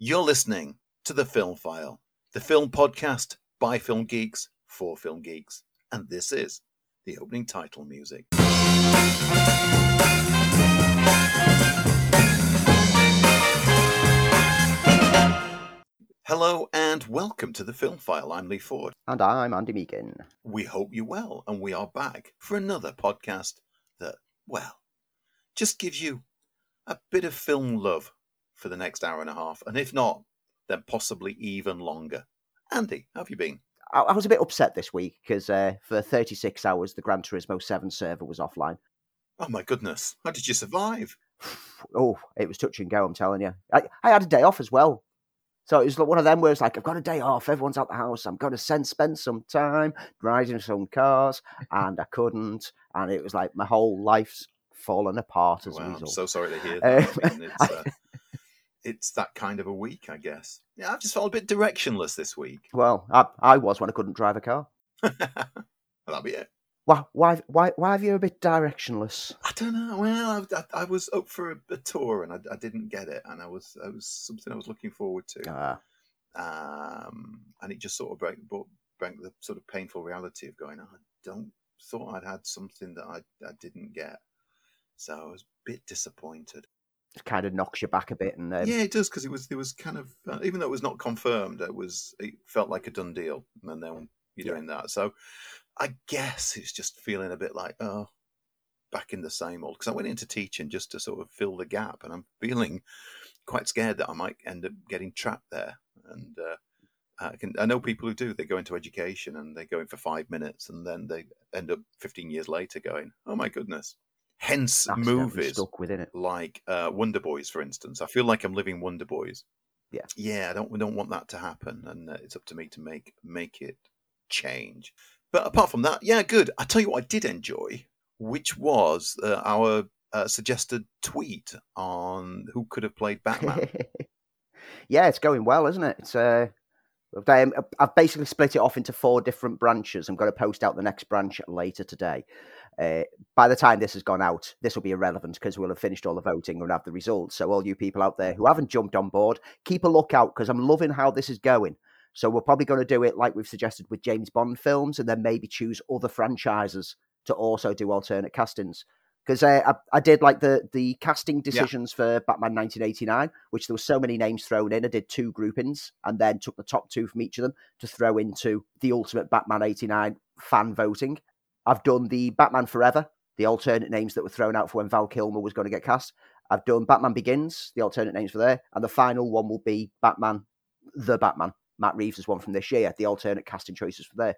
You're listening to The Film File, the film podcast by film geeks for film geeks. And this is the opening title music. Hello and welcome to The Film File. I'm Lee Ford. And I'm Andy Meakin. We hope you're well, and we are back for another podcast that, well, just gives you a bit of film love for the next hour and a half. And if not, then possibly even longer. Andy, how have you been? I, I was a bit upset this week because uh, for 36 hours, the Gran Turismo 7 server was offline. Oh my goodness. How did you survive? Oh, it was touch and go, I'm telling you. I, I had a day off as well. So it was like one of them where it's like, I've got a day off, everyone's out the house, I'm going to send, spend some time riding some cars, and I couldn't. And it was like my whole life's fallen apart as wow, a result. I'm so sorry to hear Um. I mean, uh, it's that kind of a week, I guess. Yeah, I've just felt a bit directionless this week. Well, I, I was when I couldn't drive a car. That'll be it. Why, why, why, why have you a bit directionless? I don't know. Well, I, I, I was up for a, a tour and I, I didn't get it, and I was I was something I was looking forward to. Ah, um, and it just sort of broke, brought, broke the sort of painful reality of going, "Oh, I don't thought I'd had something that I, I didn't get. So I was a bit disappointed. It kind of knocks you back a bit, and um, yeah, it does because it was it was kind of uh, even though it was not confirmed, it was it felt like a done deal, and then you're Yeah. doing that. So I guess it's just feeling a bit like oh, back in the same old. Because I went into teaching just to sort of fill the gap, and I'm feeling quite scared that I might end up getting trapped there. And uh, I can I know people who do. They go into education and they go in for five minutes, and then they end up 15 years later going, oh my goodness. Hence, movies stuck within it. like uh, Wonder Boys, for instance. I feel like I'm living Wonder Boys. Yeah. yeah. I don't we don't want that to happen, and uh, it's up to me to make make it change. But apart from that, yeah, good. I tell you what, I did enjoy, which was uh, our uh, suggested tweet on who could have played Batman. yeah, it's going well, isn't it? It's uh, I've basically split it off into four different branches. I'm going to post out the next branch later today. Uh, by the time this has gone out, this will be irrelevant because we'll have finished all the voting and have the results. So, all you people out there who haven't jumped on board, keep a lookout because I'm loving how this is going. So, we're probably going to do it like we've suggested with James Bond films and then maybe choose other franchises to also do alternate castings. Because uh, I, I did like the the casting decisions for Batman 1989, which there were so many names thrown in. I did two groupings and then took the top two from each of them to throw into the Ultimate Batman 89 fan voting. I've done the Batman Forever, the alternate names that were thrown out for when Val Kilmer was going to get cast. I've done Batman Begins, the alternate names for there, and the final one will be Batman, the Batman. Matt Reeves' is one from this year, the alternate casting choices for there.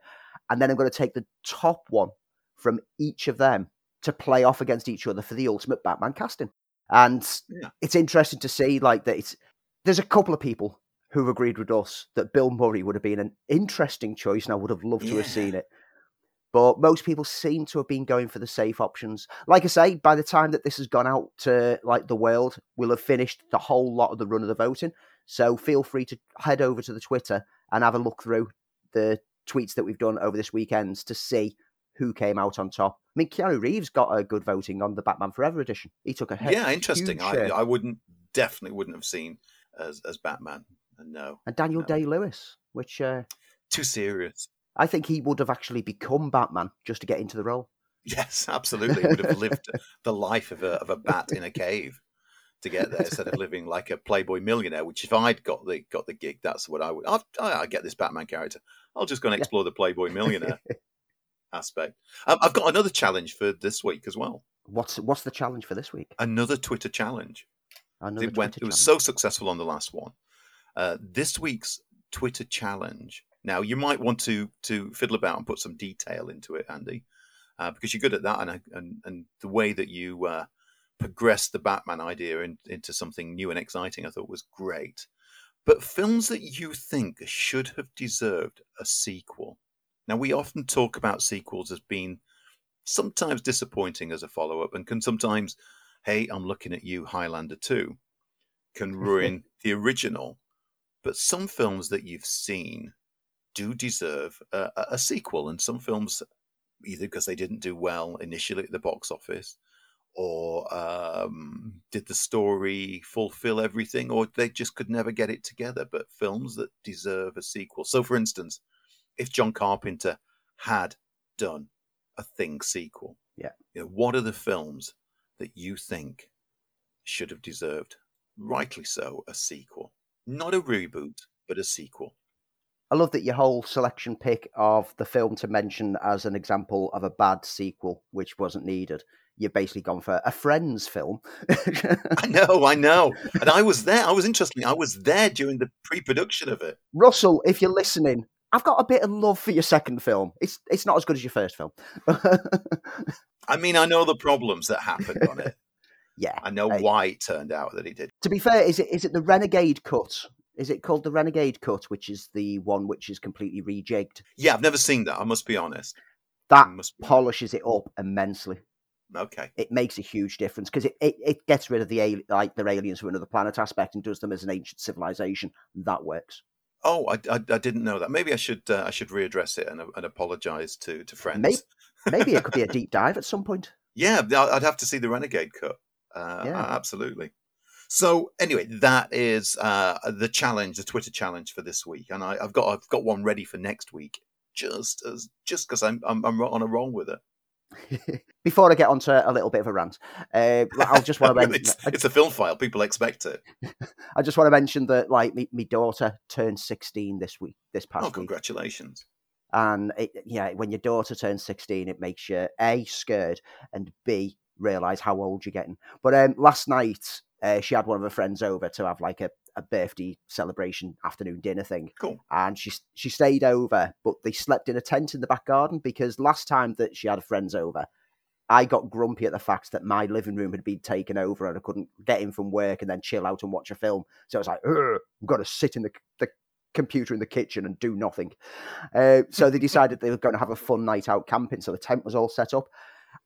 And then I'm going to take the top one from each of them to play off against each other for the ultimate Batman casting. And Yeah. it's interesting to see like that it's there's a couple of people who've agreed with us that Bill Murray would have been an interesting choice and I would have loved to have seen it. But most people seem to have been going for the safe options. Like I say, by the time that this has gone out to like the world, we'll have finished the whole lot of the run of the voting. So feel free to head over to the Twitter and have a look through the tweets that we've done over this weekend to see who came out on top. I mean, Keanu Reeves got a good voting on the Batman Forever edition. He took a yeah, interesting. I. I wouldn't definitely wouldn't have seen as as Batman. No, and Daniel no. Day Lewis, which uh, too serious. I think he would have actually become Batman just to get into the role. Yes, absolutely. He would have lived the life of a of a bat in a cave to get there instead of living like a playboy millionaire. Which, if I'd got the got the gig, that's what I would. I'd, I I get this Batman character. I'll just go and explore the playboy millionaire aspect. Um, I've got another challenge for this week as well. What's what's the challenge for this week? Another Twitter challenge. Another it went. Twitter It was challenge. so successful on the last one. Uh, this week's Twitter challenge. Now you might want to to fiddle about and put some detail into it, Andy, uh, because you're good at that, and and and the way that you uh, progressed the Batman idea in, into something new and exciting, I thought was great. But films that you think should have deserved a sequel. Now we often talk about sequels as being sometimes disappointing as a follow up, and can sometimes, hey, I'm looking at you, Highlander two, can ruin the original. But some films that you've seen do deserve a, a- sequel, and some films either because they didn't do well initially at the box office, or um, did the story fulfill everything, or they just could never get it together. But films that deserve a sequel. So, for instance, if John Carpenter had done a Thing sequel, Yeah. you know, what are the films that you think should have deserved, rightly so, a sequel? Not a reboot, but a sequel. I love that your whole selection pick of the film to mention as an example of a bad sequel, which wasn't needed. You've basically gone for a Friends film. I know, I know. And I was there. I was interesting. I was there during the pre-production of it. Russell, if you're listening, I've got a bit of love for your second film. It's it's not as good as your first film. I mean, I know the problems that happened on it. yeah. I know Hey. why it turned out that it did. To be fair, is it is it the Renegade cut? Is it called the Renegade cut, which is the one which is completely rejigged? Yeah, I've never seen that. I must be honest. That be polishes it up immensely. okay. It makes a huge difference because it, it, it gets rid of the like they're aliens from another planet aspect and does them as an ancient civilization. That works. Oh, I, I, I didn't know that. Maybe I should uh, I should readdress it and, and apologize to to friends. Maybe- Maybe it could be a deep dive at some point. Yeah, I'd have to see the Renegade cut. Uh, Yeah. absolutely. So anyway, that is uh, the challenge, the Twitter challenge for this week, and I, I've got I've got one ready for next week, just as just because I'm, I'm I'm on a wrong with it. Before I get onto a little bit of a rant, uh, I'll just want to mention. it's, it's a film file. People expect it. I just want to mention that, like, me, me daughter turned sixteen this week, this past Oh, week, congratulations! and it, yeah, when your daughter turns sixteen, it makes you a scared and b realize how old you're getting. But um, last night, uh, she had one of her friends over to have like a, a birthday celebration afternoon dinner thing, Cool. and she she stayed over, but they slept in a tent in the back garden because last time that she had friends over, I got grumpy at the fact that my living room had been taken over and I couldn't get in from work and then chill out and watch a film. So I was like, "Ugh, I've got to sit in the the computer in the kitchen and do nothing. Uh, so they decided they were going to have a fun night out camping. So the tent was all set up.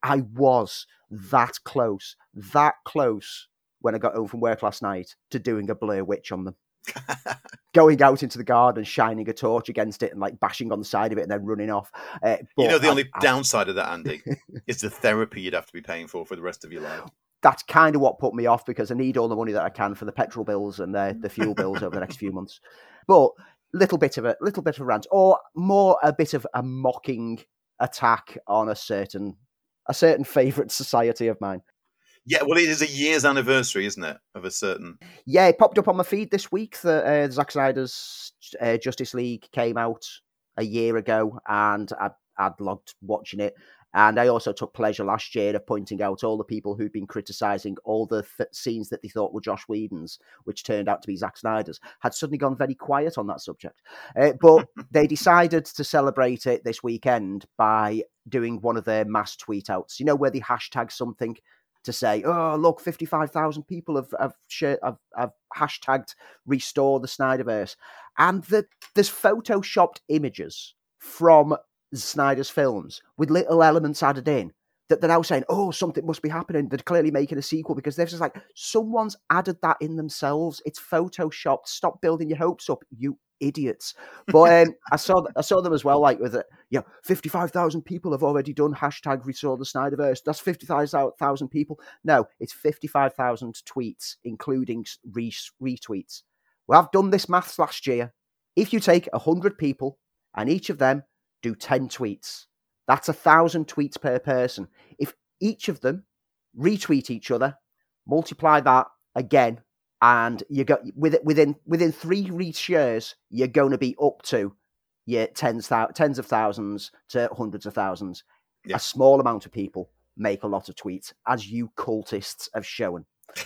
I was that close, that close when I got home from work last night to doing a Blair Witch on them going out into the garden, shining a torch against it, and like bashing on the side of it, and then running off. Uh, you know, the I- only I- downside of that, Andy, is the therapy you'd have to be paying for for the rest of your life. that's kind of what put me off because I need all the money that I can for the petrol bills and the, the fuel bills over the next few months. But little bit of a little bit of a rant, or more a bit of a mocking attack on a certain a certain favourite society of mine. Yeah, well, it is a year's anniversary, isn't it, of a certain. Yeah, it popped up on my feed this week that uh, Zack Snyder's uh, Justice League came out a year ago, and I, I'd logged watching it. And I also took pleasure last year of pointing out all the people who'd been criticising all the th- scenes that they thought were Joss Whedon's, which turned out to be Zack Snyder's, had suddenly gone very quiet on that subject. Uh, but they decided to celebrate it this weekend by doing one of their mass tweet outs, you know, where they hashtag something to say, "Oh, look, fifty-five thousand people have have, share, have have hashtagged restore the Snyderverse," and that there's photoshopped images from Snyder's films with little elements added in that they're now saying, "Oh, something must be happening." They're clearly making a sequel because they're just like, someone's added that in themselves. It's photoshopped. Stop building your hopes up, you idiots. But um, I saw I saw them as well, like with it. Yeah, fifty-five thousand people have already done hashtag restore the Snyderverse. That's fifty-five thousand people. No, it's fifty-five thousand tweets, including re- retweets. Well, I've done this maths last year. If you take hundred people and each of them do ten tweets, that's a thousand tweets per person. If each of them retweet each other, multiply that again, and you got within within three years you're going to be up to your tens tens of thousands to hundreds of thousands. Yeah. A small amount of people make a lot of tweets, as you cultists have shown.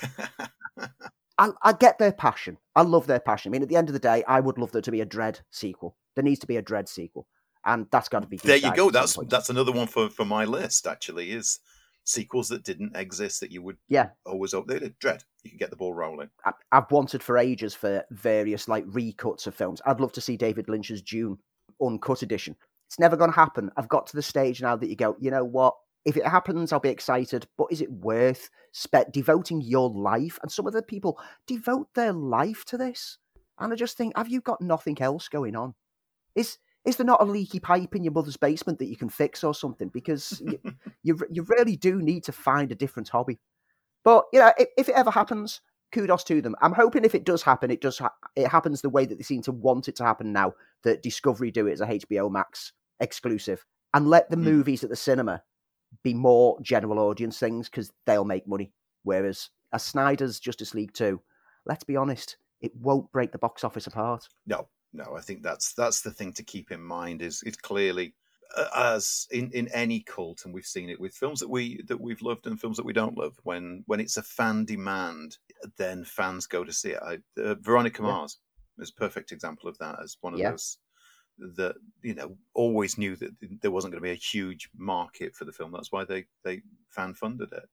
I, I get their passion. I love their passion. I mean, at the end of the day, I would love there to be a Dredd sequel. There needs to be a Dredd sequel, and that's got to be. there you go. That's that's another one for for my list. Actually, is sequels that didn't exist that you would yeah. always hope they did. Dredd. You can get the ball rolling. I, I've wanted for ages for various like recuts of films. I'd love to see David Lynch's Dune uncut edition. It's never going to happen. I've got to the stage now that you go, you know what? If it happens, I'll be excited. But is it worth spe- devoting your life? And some of the people devote their life to this, and I just think, have you got nothing else going on? Is is there not a leaky pipe in your mother's basement that you can fix or something? Because you, you, you really do need to find a different hobby. But you know, if, if, it ever happens, kudos to them. I'm hoping if it does happen, it does ha- it happens the way that they seem to want it to happen now. That Discovery do it as a HBO Max exclusive, and let the mm. movies at the cinema be more general audience things because they'll make money. Whereas a Snyder's Justice League two, let's be honest, it won't break the box office apart. No, no, I think that's that's the thing to keep in mind. Is it's clearly uh, as in, in any cult, and we've seen it with films that we that we've loved and films that we don't love. When when it's a fan demand, then fans go to see it. I, uh, Veronica yeah. Mars is a perfect example of that as one of yeah. those that you know always knew that there wasn't going to be a huge market for the film. That's why they they fan funded it.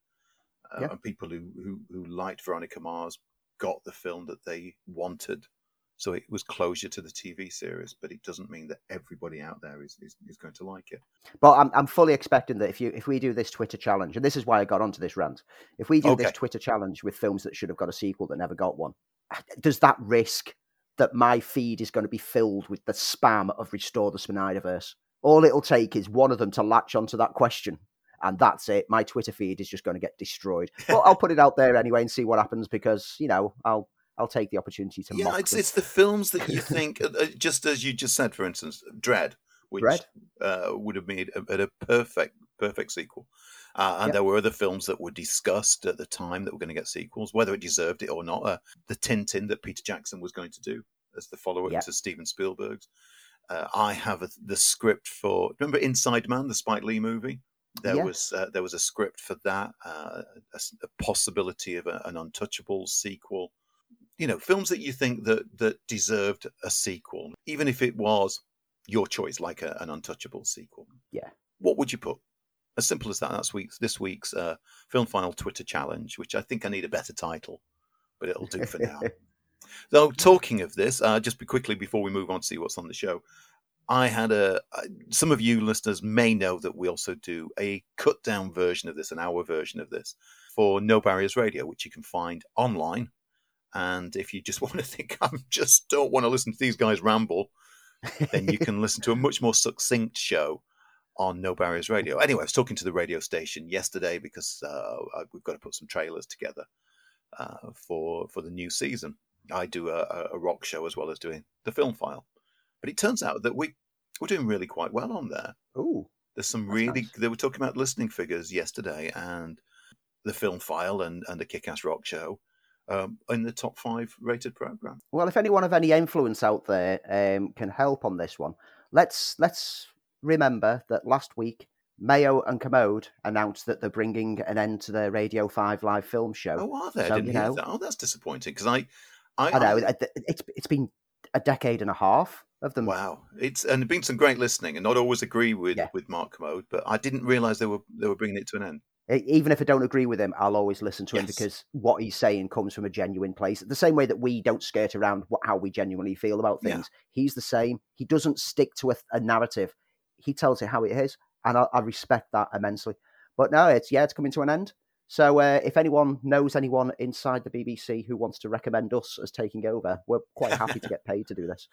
Uh, yeah. And people who, who who liked Veronica Mars got the film that they wanted so it was closure to the TV series, but it doesn't mean that everybody out there is, is, is going to like it. But I'm, I'm fully expecting that if you if we do this Twitter challenge, and this is why I got onto this rant, if we do okay. this Twitter challenge with films that should have got a sequel that never got one, does that risk that my feed is going to be filled with the spam of Restore the Snyderverse? All it'll take is one of them to latch onto that question and that's it. My Twitter feed is just going to get destroyed. But I'll put it out there anyway and see what happens because you know I'll I'll take the opportunity to. Yeah, it's them. it's the films that you think, uh, uh, just as you just said, for instance, Dredd, which Dredd? Uh, would have made a, a perfect perfect sequel. Uh, and yep. there were other films that were discussed at the time that were going to get sequels, whether it deserved it or not. Uh, the Tintin that Peter Jackson was going to do as the follow up yep. to Steven Spielberg's. Uh, I have a, the script for. Remember Inside Man, the Spike Lee movie? There yes. was uh, there was a script for that, uh, a, a, possibility of a, an Untouchables sequel you know, films that you think that that deserved a sequel, even if it was your choice, like a, an Untouchable sequel. Yeah. What would you put? As simple as that. That's week's this week's uh, film file Twitter challenge, which I think I need a better title, but it'll do for now. Though talking of this, uh, just be quickly before we move on to see what's on the show, I had a. Some of you listeners may know that we also do a cut down version of this, an hour version of this, for No Barriers Radio, which you can find online and if you just want to think, I just don't want to listen to these guys ramble, then you can listen to a much more succinct show on No Barriers Radio. Anyway, I was talking to the radio station yesterday because uh, we've got to put some trailers together uh, for for the new season. I do a, a, rock show as well as doing the film file, but it turns out that we we're doing really quite well on there. Oh, there's some really. Nice. They were talking about listening figures yesterday and the film file and and the Kick-Ass Rock show um, in the top five rated program. Well, if anyone of any influence out there um, can help on this one, let's let's remember that last week Mayo and Kermode announced that they're bringing an end to their Radio Five live film show. Oh, are they? So, you know, that. Oh, that's disappointing because I, I, I know I, it's it's been a decade and a half of them. Wow, it's and there's been some great listening, and not always agree with yeah. with Mark Kermode, but I didn't realize they were they were bringing it to an end even if I don't agree with him, I'll always listen to him yes. because what he's saying comes from a genuine place. The same way that we don't skirt around what, how we genuinely feel about things. Yeah. He's the same. He doesn't stick to a, a narrative. He tells it how it is, and I, I, respect that immensely. But no, it's yeah, it's coming to an end. So uh, if anyone knows anyone inside the BBC who wants to recommend us as taking over, we're quite happy to get paid to do this.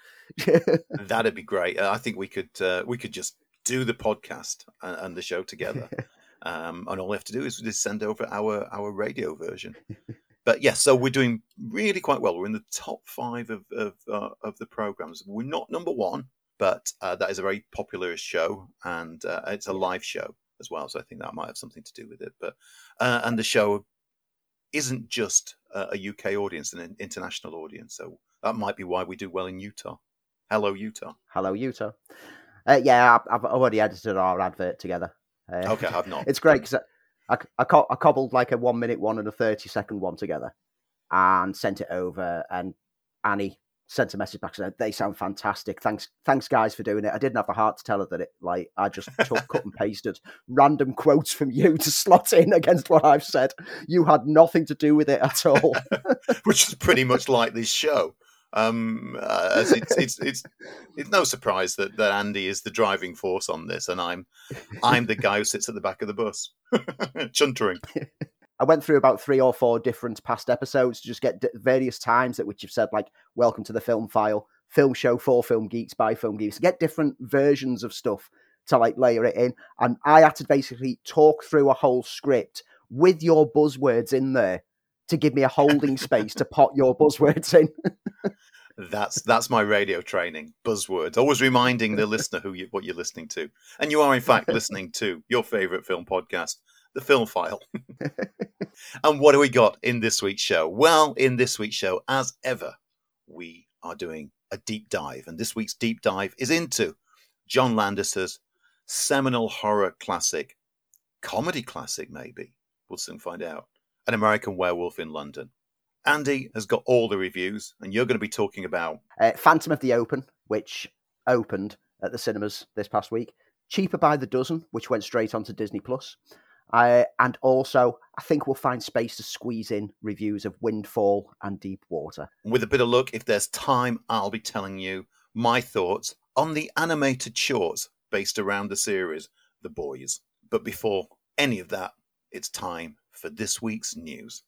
That'd be great. I think we could uh, we could just do the podcast and, and the show together. Um, and all we have to do is just send over our our radio version. but yes, so we're doing really quite well. We're in the top five of of, uh, of the programs. We're not number one, but uh, that is a very popular show, and uh, it's a live show as well. So I think that might have something to do with it. But uh, and the show isn't just a UK audience, and an international audience. So that might be why we do well in Utah. Hello, Utah. Hello, Utah. Uh, yeah, I've already edited our advert together. Uh, okay, I've not. It's great because I, I, I, I cobbled like a one minute one and a 30 second one together and sent it over. And Annie sent a message back saying they sound fantastic. Thanks, thanks guys for doing it. I didn't have the heart to tell her that it like I just took, cut and pasted random quotes from you to slot in against what I've said. You had nothing to do with it at all, which is pretty much like this show. Um, uh, it's, it's, it's it's no surprise that, that Andy is the driving force on this, and I'm I'm the guy who sits at the back of the bus, chuntering. I went through about three or four different past episodes to just get various times at which you've said like "Welcome to the film file," film show for film geeks by film geeks. Get different versions of stuff to like layer it in. And I had to basically talk through a whole script with your buzzwords in there to give me a holding space to pot your buzzwords in. That's that's my radio training. Buzzwords. Always reminding the listener who you, what you're listening to. And you are in fact listening to your favorite film podcast, The Film File. and what do we got in this week's show? Well, in this week's show, as ever, we are doing a deep dive. And this week's deep dive is into John Landis's seminal horror classic, comedy classic, maybe. We'll soon find out. An American Werewolf in London. Andy has got all the reviews, and you're going to be talking about uh, Phantom of the Open, which opened at the cinemas this past week. Cheaper by the dozen, which went straight onto Disney Plus. Uh, and also, I think we'll find space to squeeze in reviews of Windfall and Deep Water. With a bit of luck, if there's time, I'll be telling you my thoughts on the animated shorts based around the series, The Boys. But before any of that, it's time for this week's news.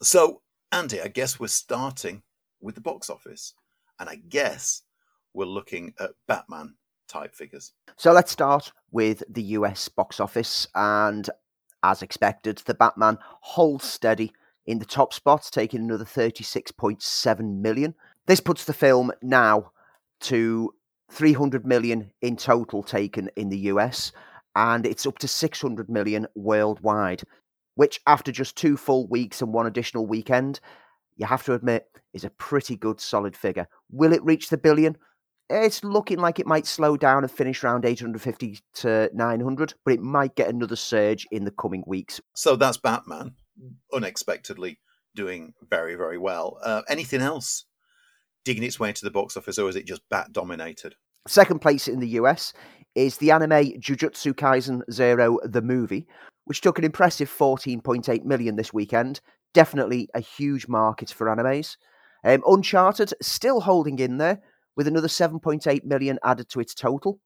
So, Andy, I guess we're starting with the box office. And I guess we're looking at Batman type figures. So let's start with the US box office. And as expected, the Batman holds steady in the top spot, taking another 36.7 million. This puts the film now to 300 million in total taken in the US, and it's up to 600 million worldwide which after just two full weeks and one additional weekend, you have to admit is a pretty good solid figure. Will it reach the billion? It's looking like it might slow down and finish around 850 to 900, but it might get another surge in the coming weeks. So that's Batman, unexpectedly doing very, very well. Uh, anything else digging its way into the box office, or is it just Bat dominated? Second place in the US is the anime Jujutsu Kaisen Zero, the movie, which took an impressive 14.8 million this weekend. Definitely a huge market for animes. Um, Uncharted still holding in there with another 7.8 million added to its total,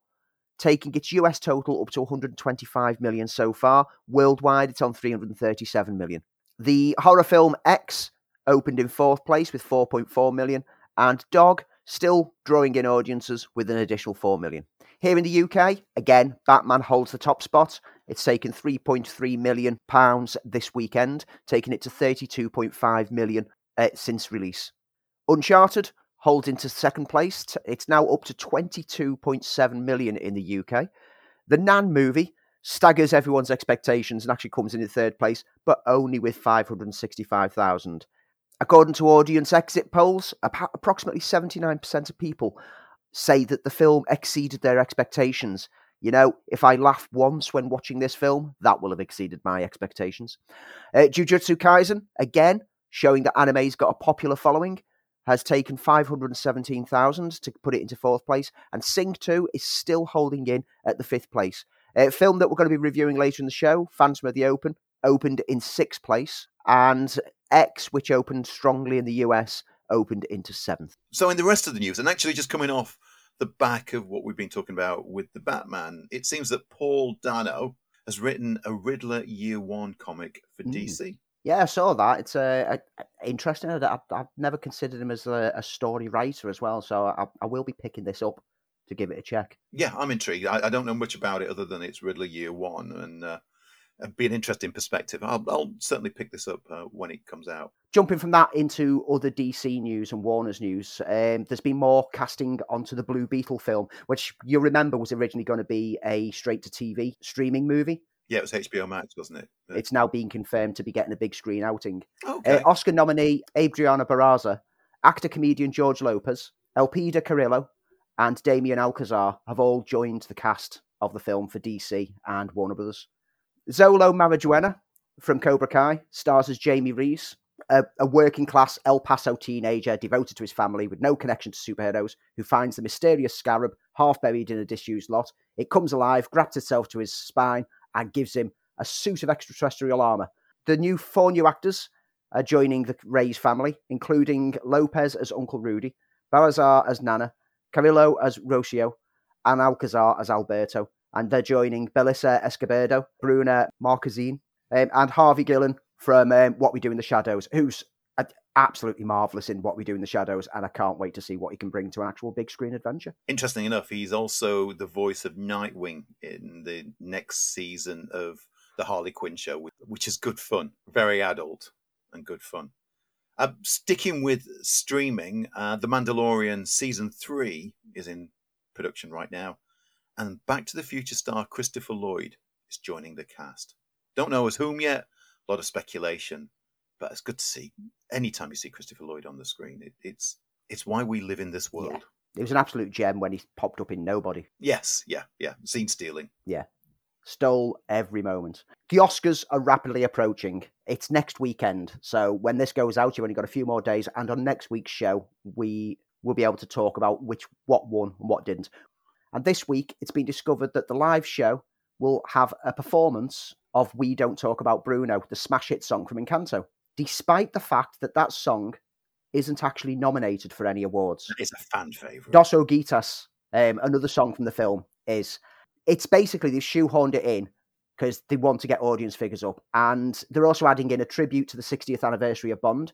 taking its US total up to 125 million so far. Worldwide, it's on 337 million. The horror film X opened in fourth place with 4.4 million, and Dog still drawing in audiences with an additional 4 million. Here in the UK, again, Batman holds the top spot. It's taken 3.3 million pounds this weekend, taking it to 32.5 million uh, since release. Uncharted holds into second place. It's now up to 22.7 million in the UK. The Nan movie staggers everyone's expectations and actually comes in third place, but only with 565,000. According to audience exit polls, approximately 79% of people say that the film exceeded their expectations. You know, if I laughed once when watching this film, that will have exceeded my expectations. Uh, Jujutsu Kaisen, again, showing that anime's got a popular following, has taken 517,000 to put it into fourth place, and Sing 2 is still holding in at the fifth place. A uh, film that we're going to be reviewing later in the show, Phantom of the Open, opened in sixth place, and X, which opened strongly in the US, opened into seventh. So, in the rest of the news, and actually just coming off the back of what we've been talking about with the Batman, it seems that Paul Dano has written a Riddler Year One comic for mm. DC. Yeah, I saw that. It's uh, interesting. I, have never considered him as a, a, story writer as well, so I, I, will be picking this up to give it a check. Yeah, I'm intrigued. I, I don't know much about it other than it's Riddler Year One, and uh, be an interesting perspective. I'll, I'll certainly pick this up uh, when it comes out. Jumping from that into other DC news and Warner's news, um, there's been more casting onto the Blue Beetle film, which you remember was originally going to be a straight to TV streaming movie. Yeah, it was HBO Max, wasn't it? Yeah. It's now being confirmed to be getting a big screen outing. Okay. Uh, Oscar nominee Adriana Barraza, actor comedian George Lopez, Elpidia Carrillo, and Damien Alcazar have all joined the cast of the film for DC and Warner Brothers. Xolo Maridueña from Cobra Kai stars as Jamie Reyes, a, a, working class El Paso teenager devoted to his family with no connection to superheroes who finds the mysterious scarab half buried in a disused lot. It comes alive, grabs itself to his spine, and gives him a suit of extraterrestrial armor. The new four new actors are joining the Reyes family, including Lopez as Uncle Rudy, Balazar as Nana, Carrillo as Rocio, and Alcazar as Alberto and they're joining Belissa Escobedo, Bruna Marquezine, um, and Harvey Guillén from um, What We Do in the Shadows, who's absolutely marvelous in What We Do in the Shadows, and I can't wait to see what he can bring to an actual big screen adventure. Interesting enough, he's also the voice of Nightwing in the next season of the Harley Quinn show, which is good fun, very adult and good fun. Uh, sticking with streaming, uh, The Mandalorian season three is in production right now, and Back to the Future star Christopher Lloyd is joining the cast. Don't know as whom yet. A lot of speculation, but it's good to see. Anytime you see Christopher Lloyd on the screen, it, it's it's why we live in this world. Yeah. It was an absolute gem when he popped up in Nobody. Yes, yeah, yeah. Scene stealing. Yeah. Stole every moment. The Oscars are rapidly approaching. It's next weekend. So when this goes out, you've only got a few more days. And on next week's show, we will be able to talk about which what won and what didn't. And this week, it's been discovered that the live show will have a performance of We Don't Talk About Bruno, the smash hit song from Encanto despite the fact that that song isn't actually nominated for any awards. It's a fan favorite. Dos Oruguitas, um, another song from the film, is it's basically they shoehorned it in because they want to get audience figures up, and they're also adding in a tribute to the 60th anniversary of Bond.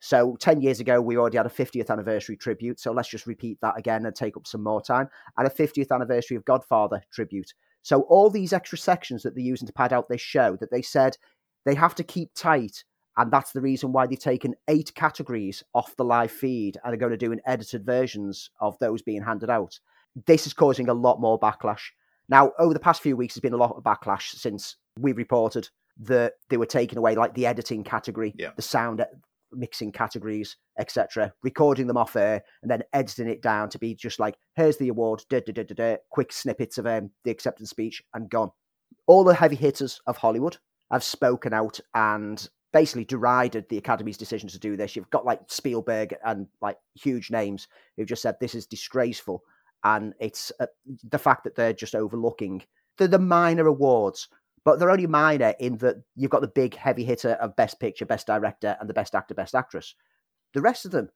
So 10 years ago, we already had a 50th anniversary tribute. So let's just repeat that again and take up some more time. And a 50th anniversary of Godfather tribute. So all these extra sections that they're using to pad out this show that they said they have to keep tight and that's the reason why they've taken eight categories off the live feed and are going to do an edited versions of those being handed out. This is causing a lot more backlash. Now, over the past few weeks, there's been a lot of backlash since we reported that they were taking away like the editing category, yeah. the sound mixing categories, etc., recording them off air and then editing it down to be just like, here's the award, da, da, da, da, da, quick snippets of um, the acceptance speech and gone. All the heavy hitters of Hollywood have spoken out and basically derided the Academy's decision to do this. You've got like Spielberg and like huge names who've just said this is disgraceful, and it's uh, the fact that they're just overlooking the, the minor awards. But they're only minor in that you've got the big heavy hitter of Best Picture, Best Director, and the Best Actor, Best Actress. The rest of them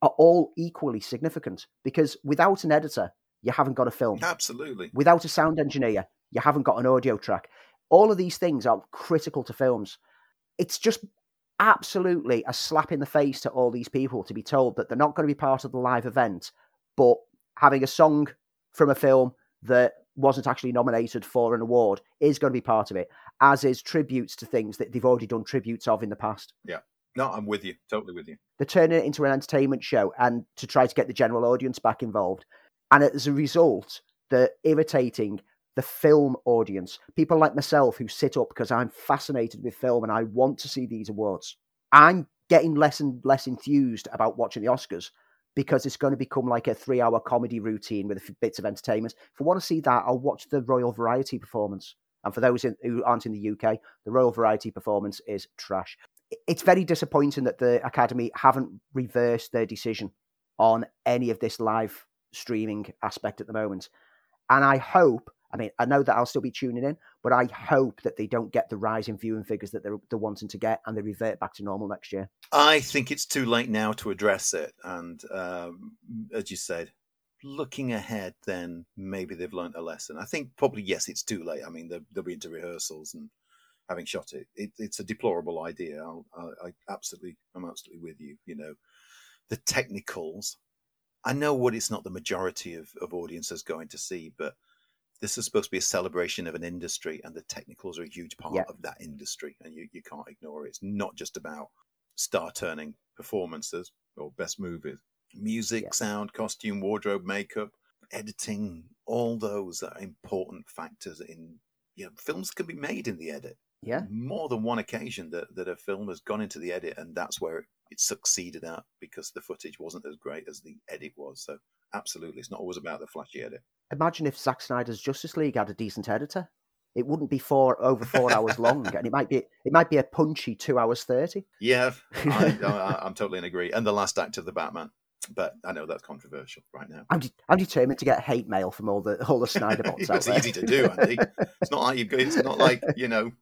are all equally significant because without an editor, you haven't got a film. Absolutely. Without a sound engineer, you haven't got an audio track. All of these things are critical to films it's just absolutely a slap in the face to all these people to be told that they're not going to be part of the live event, but having a song from a film that wasn't actually nominated for an award is going to be part of it, as is tributes to things that they've already done tributes of in the past. Yeah. No, I'm with you. Totally with you. They're turning it into an entertainment show and to try to get the general audience back involved. And as a result, they're irritating the film audience, people like myself who sit up because I'm fascinated with film and I want to see these awards. I'm getting less and less enthused about watching the Oscars because it's going to become like a three hour comedy routine with bits of entertainment. If I want to see that, I'll watch the Royal Variety performance. And for those in, who aren't in the UK, the Royal Variety performance is trash. It's very disappointing that the Academy haven't reversed their decision on any of this live streaming aspect at the moment. And I hope I mean, I know that I'll still be tuning in, but I hope that they don't get the rise in viewing figures that they're, they're wanting to get and they revert back to normal next year. I think it's too late now to address it. And um, as you said, looking ahead, then maybe they've learned a lesson. I think probably, yes, it's too late. I mean, they'll, be into rehearsals and having shot it. it it's a deplorable idea. I'll, I, I absolutely, I'm absolutely with you. You know, the technicals. I know what it's not the majority of, of audiences going to see, but this is supposed to be a celebration of an industry, and the technicals are a huge part yeah. of that industry, and you, you can't ignore it. It's not just about star turning performances or best movies. Music, yeah. sound, costume, wardrobe, makeup, editing, all those are important factors in you know, films can be made in the edit. Yeah. More than one occasion that, that a film has gone into the edit and that's where it, it succeeded at because the footage wasn't as great as the edit was. So absolutely, it's not always about the flashy edit. Imagine if Zack Snyder's Justice League had a decent editor. It wouldn't be four over four hours long, and it might be it might be a punchy two hours thirty. Yeah, I, am totally in agree. And the last act of the Batman, but I know that's controversial right now. I'm, de- I'm determined to get hate mail from all the all the Snyder bots it's easy to do, Andy. It's not like you It's not like you know,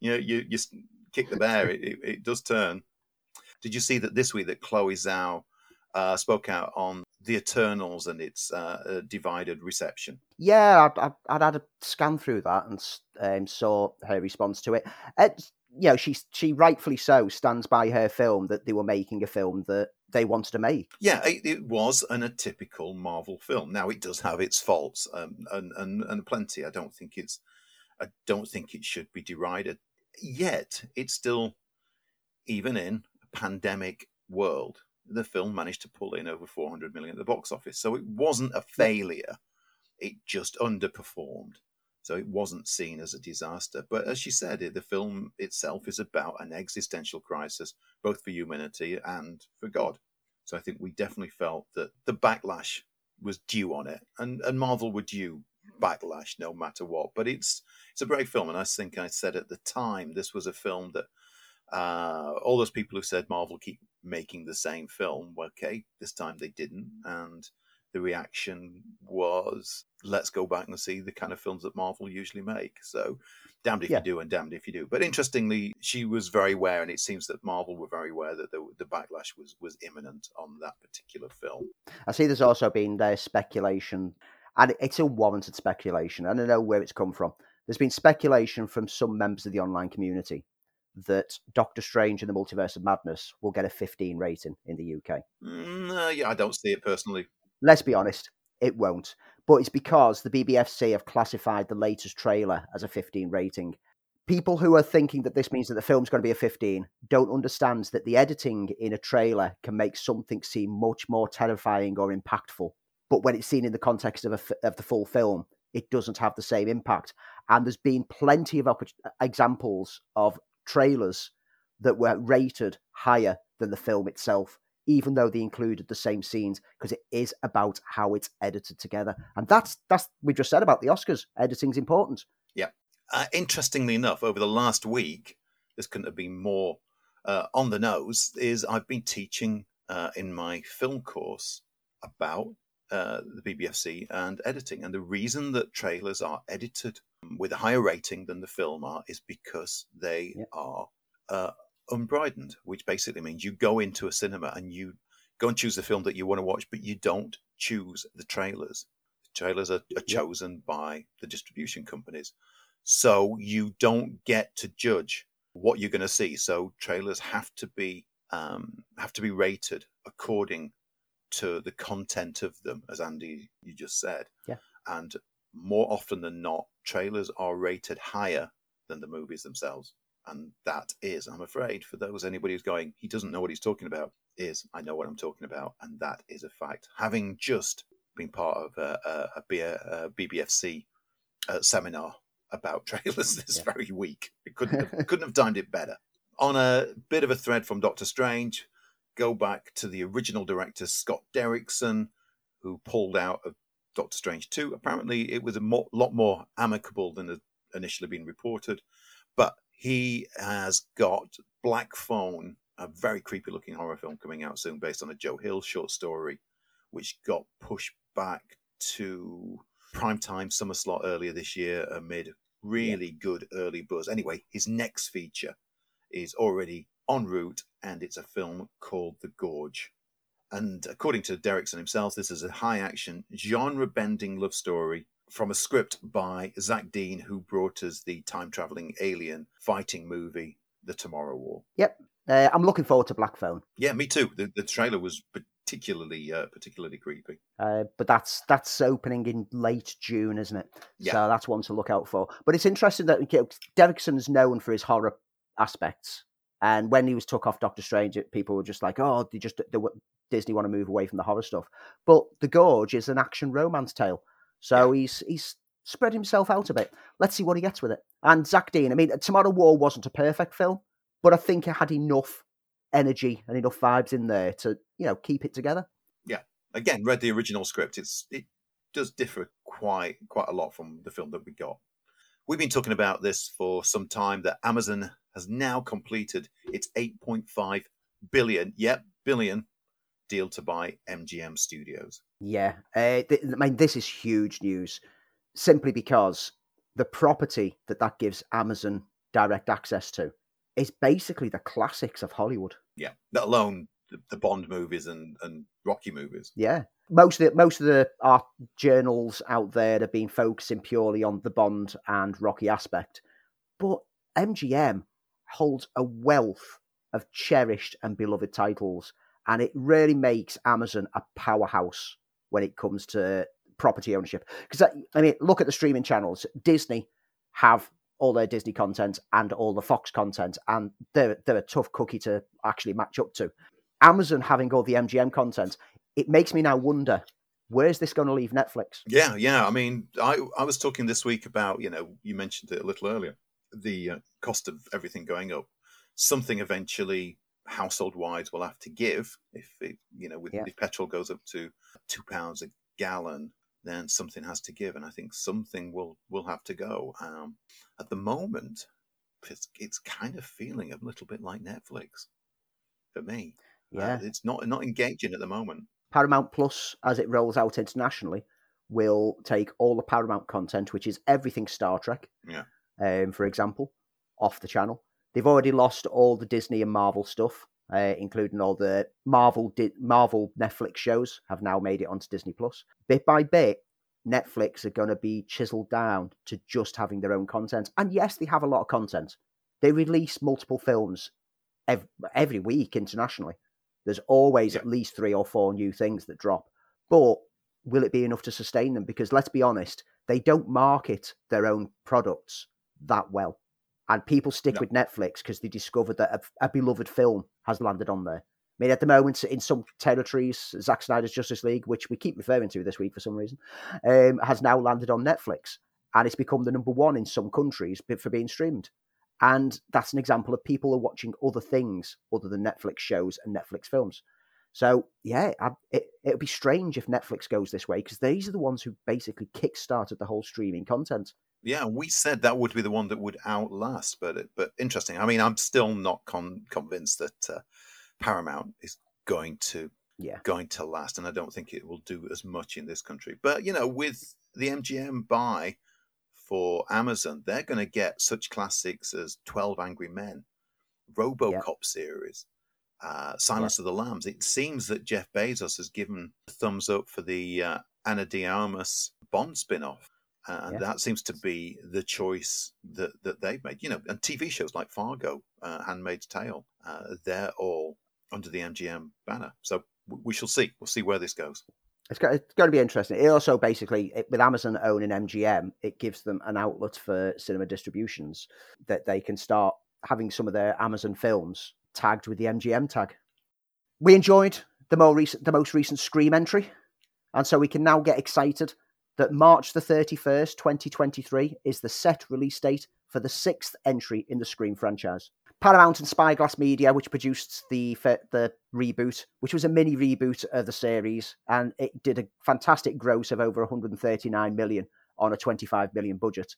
you know, you you kick the bear. It, it, it does turn. Did you see that this week that Chloe Zhao uh, spoke out on the Eternals and its uh, divided reception. Yeah, I'd, I'd, I'd, had a scan through that and um, saw her response to it. Uh, you know, she she rightfully so stands by her film that they were making a film that they wanted to make. Yeah, it, it was an atypical Marvel film. Now it does have its faults, um, and and and plenty. I don't think it's, I don't think it should be derided. Yet it's still, even in pandemic world, the film managed to pull in over 400 million at the box office. So it wasn't a failure; it just underperformed. So it wasn't seen as a disaster. But as she said, the film itself is about an existential crisis, both for humanity and for God. So I think we definitely felt that the backlash was due on it, and and Marvel were due backlash no matter what. But it's it's a great film, and I think I said at the time this was a film that uh, all those people who said Marvel keep making the same film, okay, this time they didn't, and the reaction was let's go back and see the kind of films that Marvel usually make. So damned if yeah. you do and damned if you do. But interestingly, she was very aware, and it seems that Marvel were very aware that the, the backlash was was imminent on that particular film. I see there's also been there speculation, and it's a warranted speculation. I don't know where it's come from. There's been speculation from some members of the online community that Doctor Strange and the Multiverse of Madness will get a 15 rating in the UK. Mm, uh, yeah, I don't see it personally. Let's be honest, it won't. But it's because the BBFC have classified the latest trailer as a 15 rating. People who are thinking that this means that the film's going to be a 15 don't understand that the editing in a trailer can make something seem much more terrifying or impactful. But when it's seen in the context of, a, of the full film, it doesn't have the same impact. And there's been plenty of examples of trailers that were rated higher than the film itself even though they included the same scenes, because it is about how it's edited together. And that's that's we just said about the Oscars. Editing's important. Yeah. Uh, interestingly enough, over the last week, this couldn't have been more uh, on the nose. Is I've been teaching uh, in my film course about uh, the BBFC and editing, and the reason that trailers are edited with a higher rating than the film are is because they yeah. are uh, unbridled, which basically means you go into a cinema and you go and choose the film that you want to watch, but you don't choose the trailers. The trailers are, are chosen by the distribution companies. So you don't get to judge what you're going to see. So trailers have to be um, have to be rated according to the content of them, as Andy you just said. Yeah. And more often than not, trailers are rated higher than the movies themselves. And that is, I'm afraid, for those anybody who's going, he doesn't know what he's talking about, is I know what I'm talking about. And that is a fact. Having just been part of a, a, a BBFC uh, seminar about trailers this yeah. very week, it couldn't have, couldn't have timed it better. On a bit of a thread from Doctor Strange, go back to the original director, Scott Derrickson, who pulled out of Doctor Strange 2. Apparently, it was a mo- lot more amicable than had initially been reported. But he has got Black Phone, a very creepy looking horror film coming out soon based on a Joe Hill short story, which got pushed back to primetime summer slot earlier this year amid really yeah. good early buzz. Anyway, his next feature is already en route and it's a film called The Gorge. And according to Derrickson himself, this is a high action, genre bending love story from a script by Zach Dean, who brought us the time traveling alien fighting movie, The Tomorrow War. Yep. Uh, I'm looking forward to Black Phone. Yeah, me too. The, the trailer was particularly uh, particularly creepy. Uh, but that's that's opening in late June, isn't it? Yeah. So that's one to look out for. But it's interesting that you know, Derrickson is known for his horror aspects. And when he was took off Doctor Strange, people were just like, "Oh, they just they, Disney want to move away from the horror stuff." But The Gorge is an action romance tale, so yeah. he's he's spread himself out a bit. Let's see what he gets with it. And Zach Dean, I mean, Tomorrow War wasn't a perfect film, but I think it had enough energy and enough vibes in there to, you know, keep it together. Yeah. Again, read the original script. It's it does differ quite quite a lot from the film that we got. We've been talking about this for some time that Amazon has now completed its 8.5 billion, yep, billion deal to buy MGM Studios. Yeah, uh, th- I mean, this is huge news simply because the property that that gives Amazon direct access to is basically the classics of Hollywood. Yeah, let alone the, the Bond movies and, and Rocky movies. Yeah, most of the most of the art journals out there have been focusing purely on the Bond and Rocky aspect, but MGM holds a wealth of cherished and beloved titles, and it really makes Amazon a powerhouse when it comes to property ownership. Because uh, I mean, look at the streaming channels. Disney have all their Disney content and all the Fox content, and they're they're a tough cookie to actually match up to. Amazon having all the MGM content, it makes me now wonder where's this going to leave Netflix? Yeah, yeah. I mean, I I was talking this week about you know you mentioned it a little earlier, the uh, cost of everything going up. Something eventually household wise will have to give if it, you know with, yeah. if petrol goes up to two pounds a gallon then something has to give and i think something will will have to go um, at the moment it's, it's kind of feeling a little bit like netflix for me uh, yeah uh, it's not not engaging at the moment paramount plus as it rolls out internationally will take all the paramount content which is everything star trek yeah um, for example off the channel They've already lost all the Disney and Marvel stuff, uh, including all the Marvel Di- Marvel Netflix shows have now made it onto Disney Plus. Bit by bit, Netflix are going to be chiseled down to just having their own content. And yes, they have a lot of content. They release multiple films ev- every week internationally. There's always yeah. at least three or four new things that drop. But will it be enough to sustain them? Because let's be honest, they don't market their own products that well and people stick no. with Netflix because they discovered that a, a, beloved film has landed on there. I mean, at the moment, in some territories, Zack Snyder's Justice League, which we keep referring to this week for some reason, um, has now landed on Netflix, and it's become the number one in some countries for being streamed. And that's an example of people are watching other things other than Netflix shows and Netflix films. So yeah, I, it it'd be strange if Netflix goes this way because these are the ones who basically kick-started the whole streaming content. Yeah, we said that would be the one that would outlast, but but interesting. I mean, I'm still not con- convinced that uh, Paramount is going to yeah. going to last, and I don't think it will do as much in this country. But you know, with the MGM buy for Amazon, they're going to get such classics as Twelve Angry Men, RoboCop yeah. series, uh, Silence yeah. of the Lambs. It seems that Jeff Bezos has given a thumbs up for the uh, Ana de Armas Bond spin-off and yeah. that seems to be the choice that, that they've made. You know, and TV shows like Fargo, uh, Handmaid's Tale, uh, they're all under the MGM banner. So we shall see. We'll see where this goes. It's got, it's going to be interesting. It also basically, it, with Amazon owning MGM, it gives them an outlet for cinema distributions that they can start having some of their Amazon films tagged with the MGM tag. We enjoyed the more recent, the most recent Scream entry, and so we can now get excited that March the 31st, 2023 is the set release date for the sixth entry in the Scream franchise. Paramount and Spyglass Media, which produced the the reboot, which was a mini reboot of the series, and it did a fantastic gross of over 139 million on a 25 million budget.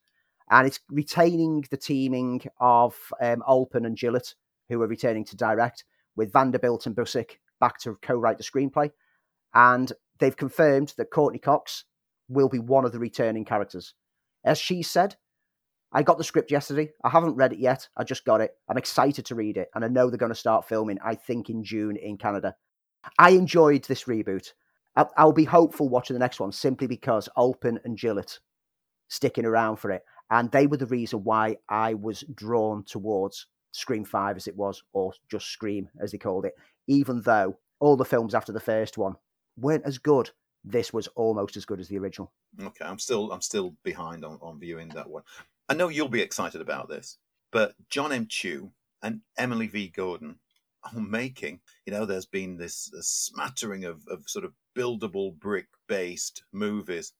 And it's retaining the teaming of um, Olpin and Gillett, who are returning to direct, with Vanderbilt and Busick back to co-write the screenplay. And they've confirmed that Courteney Cox will be one of the returning characters. As she said, I got the script yesterday. I haven't read it yet. I just got it. I'm excited to read it. And I know they're going to start filming, I think, in June in Canada. I enjoyed this reboot. I'll, be hopeful watching the next one simply because Olpin and Gillett sticking around for it. And they were the reason why I was drawn towards Scream 5 as it was, or just Scream as they called it, even though all the films after the first one weren't as good this was almost as good as the original. Okay, I'm still I'm still behind on, on viewing that one. I know you'll be excited about this, but John M. Chu and Emily V. Gordon are making, you know, there's been this, smattering of, of sort of buildable brick based movies.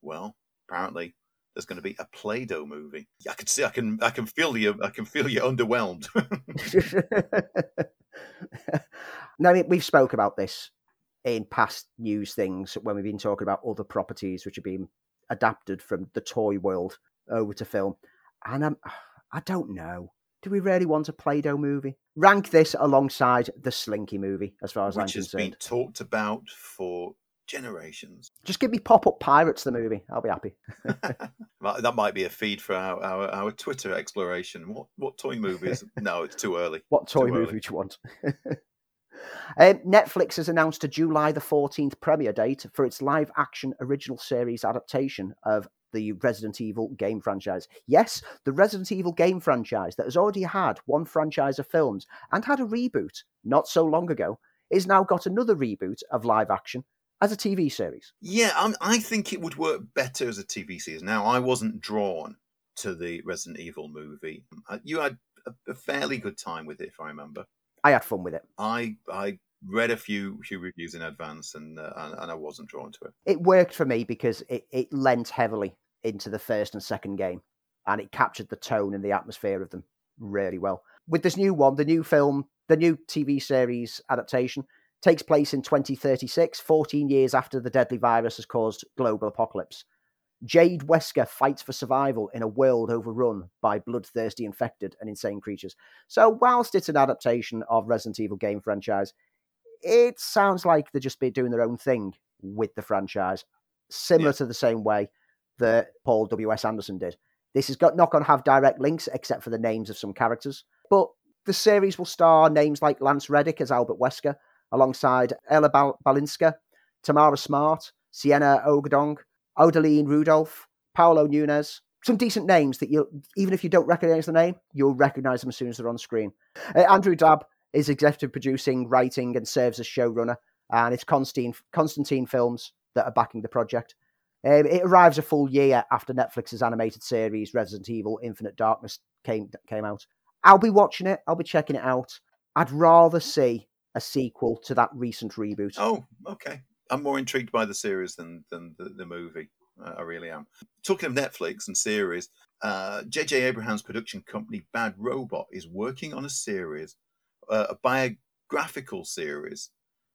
Well, apparently there's going to be a Play-Doh movie. I can see, I can, I can feel you, I can feel you underwhelmed. now we've spoke about this in past news things when we've been talking about other properties which have been adapted from the toy world over to film. And um, I don't know. Do we really want a Play-Doh movie? Rank this alongside the Slinky movie, as far as Which I'm concerned. Which has been talked about for generations. Just give me Pop-Up Pirates, the movie. I'll be happy. that might be a feed for our, our, our, Twitter exploration. What what toy movies? no, it's too early. What toy too movie early. do you want? Um, Netflix has announced a July the 14th premiere date for its live action original series adaptation of the Resident Evil game franchise. Yes, the Resident Evil game franchise that has already had one franchise of films and had a reboot not so long ago is now got another reboot of live action as a TV series. Yeah, I think it would work better as a TV series. Now, I wasn't drawn to the Resident Evil movie. Uh, You had a, a fairly good time with it, if I remember. I had fun with it. I I read a few few reviews in advance, and uh, and, and I wasn't drawn to it. It worked for me because it, it lent heavily into the first and second game and it captured the tone and the atmosphere of them really well. With this new one, the new film, the new TV series adaptation takes place in 2036, 14 years after the deadly virus has caused global apocalypse. Jade Wesker fights for survival in a world overrun by bloodthirsty infected and insane creatures. So, whilst it's an adaptation of Resident Evil game franchise, it sounds like they're just be doing their own thing with the franchise, similar Yeah. to the same way that Paul W.S. Anderson did. This is got, not going to have direct links except for the names of some characters, but the series will star names like Lance Reddick as Albert Wesker, alongside Ella Bal- Balinska, Tamara Smart, Siena Agudong, Odaline Rudolph, Paolo Nunez. Some decent names that you, even if you don't recognize the name, you'll recognize them as soon as they're on screen. Uh, Andrew Dabb is executive producing, writing, and serves as showrunner. And it's Constantine, Constantine Films that are backing the project. Um, it arrives a full year after Netflix's animated series Resident Evil: Infinite Darkness came came out. I'll be watching it. I'll be checking it out. I'd rather see a sequel to that recent reboot. Oh, okay. I'm more intrigued by the series than than the, the movie. Uh, I really am. Talking of Netflix and series, uh, J.J. Abrams' production company Bad Robot is working on a series, uh, a biographical series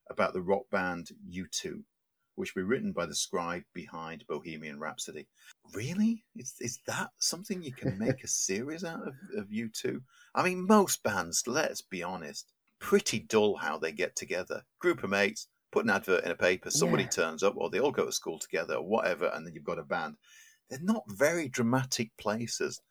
about the rock band U2, which will be written by the scribe behind Bohemian Rhapsody. Really? Is, is that something you can make a series out of, of U2? I mean, most bands, let's be honest, pretty dull how they get together. Group of mates, put an advert in a paper, somebody Yeah. turns up, or they all go to school together, or whatever, and then you've got a band. They're not very dramatic places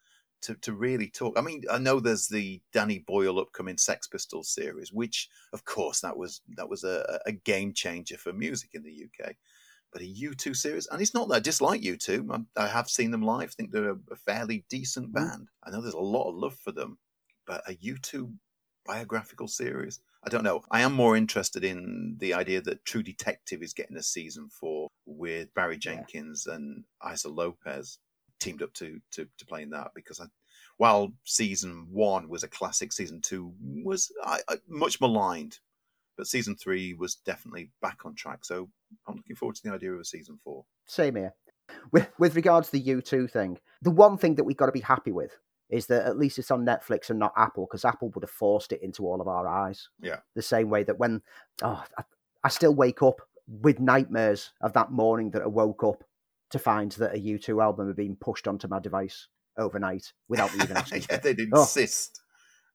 to, to really talk. I mean, I know there's the Danny Boyle upcoming Sex Pistols series, which, of course, that was that was a, a game changer for music in the UK. But a U2 series, and it's not that I dislike U2. I, I have seen them live. I think they're a, a fairly decent Mm. band. I know there's a lot of love for them, but a U2 biographical series, I don't know. I am more interested in the idea that True Detective is getting a season four with Barry Yeah. Jenkins and Issa López teamed up to to, to play in that because I, while season one was a classic, season two was I, I, much maligned, but season three was definitely back on track. So I'm looking forward to the idea of a season four. Same here. With, with regards to the U2 thing, the one thing that we've got to be happy with is that at least it's on Netflix and not Apple, because Apple would have forced it into all of our eyes. Yeah. The same way that when, oh, I, I still wake up with nightmares of that morning that I woke up to find that a U2 album had been pushed onto my device overnight without me even asking. yeah, they'd Oh. insist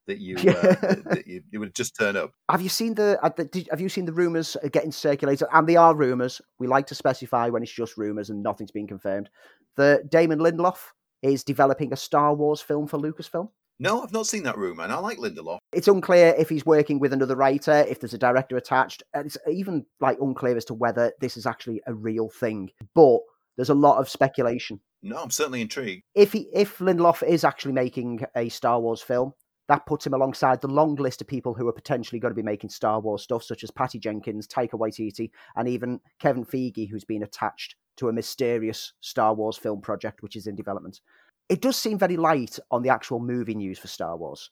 that you Yeah. uh, that, that you, you would just turn up. Have you seen the, uh, the did, Have you seen the rumors getting circulated? And they are rumors. We like to specify when it's just rumors and nothing's been confirmed. That Damon Lindelof is developing a Star Wars film for Lucasfilm. No, I've not seen that rumor, and I like Lindelof. It's unclear if he's working with another writer, if there's a director attached. And it's even like unclear as to whether this is actually a real thing. But there's a lot of speculation. No, I'm certainly intrigued. If he, if Lindelof is actually making a Star Wars film, that puts him alongside the long list of people who are potentially going to be making Star Wars stuff, such as Patty Jenkins, Taika Waititi, and even Kevin Feige, who's been attached to a mysterious Star Wars film project which is in development. It does seem very light on the actual movie news for Star Wars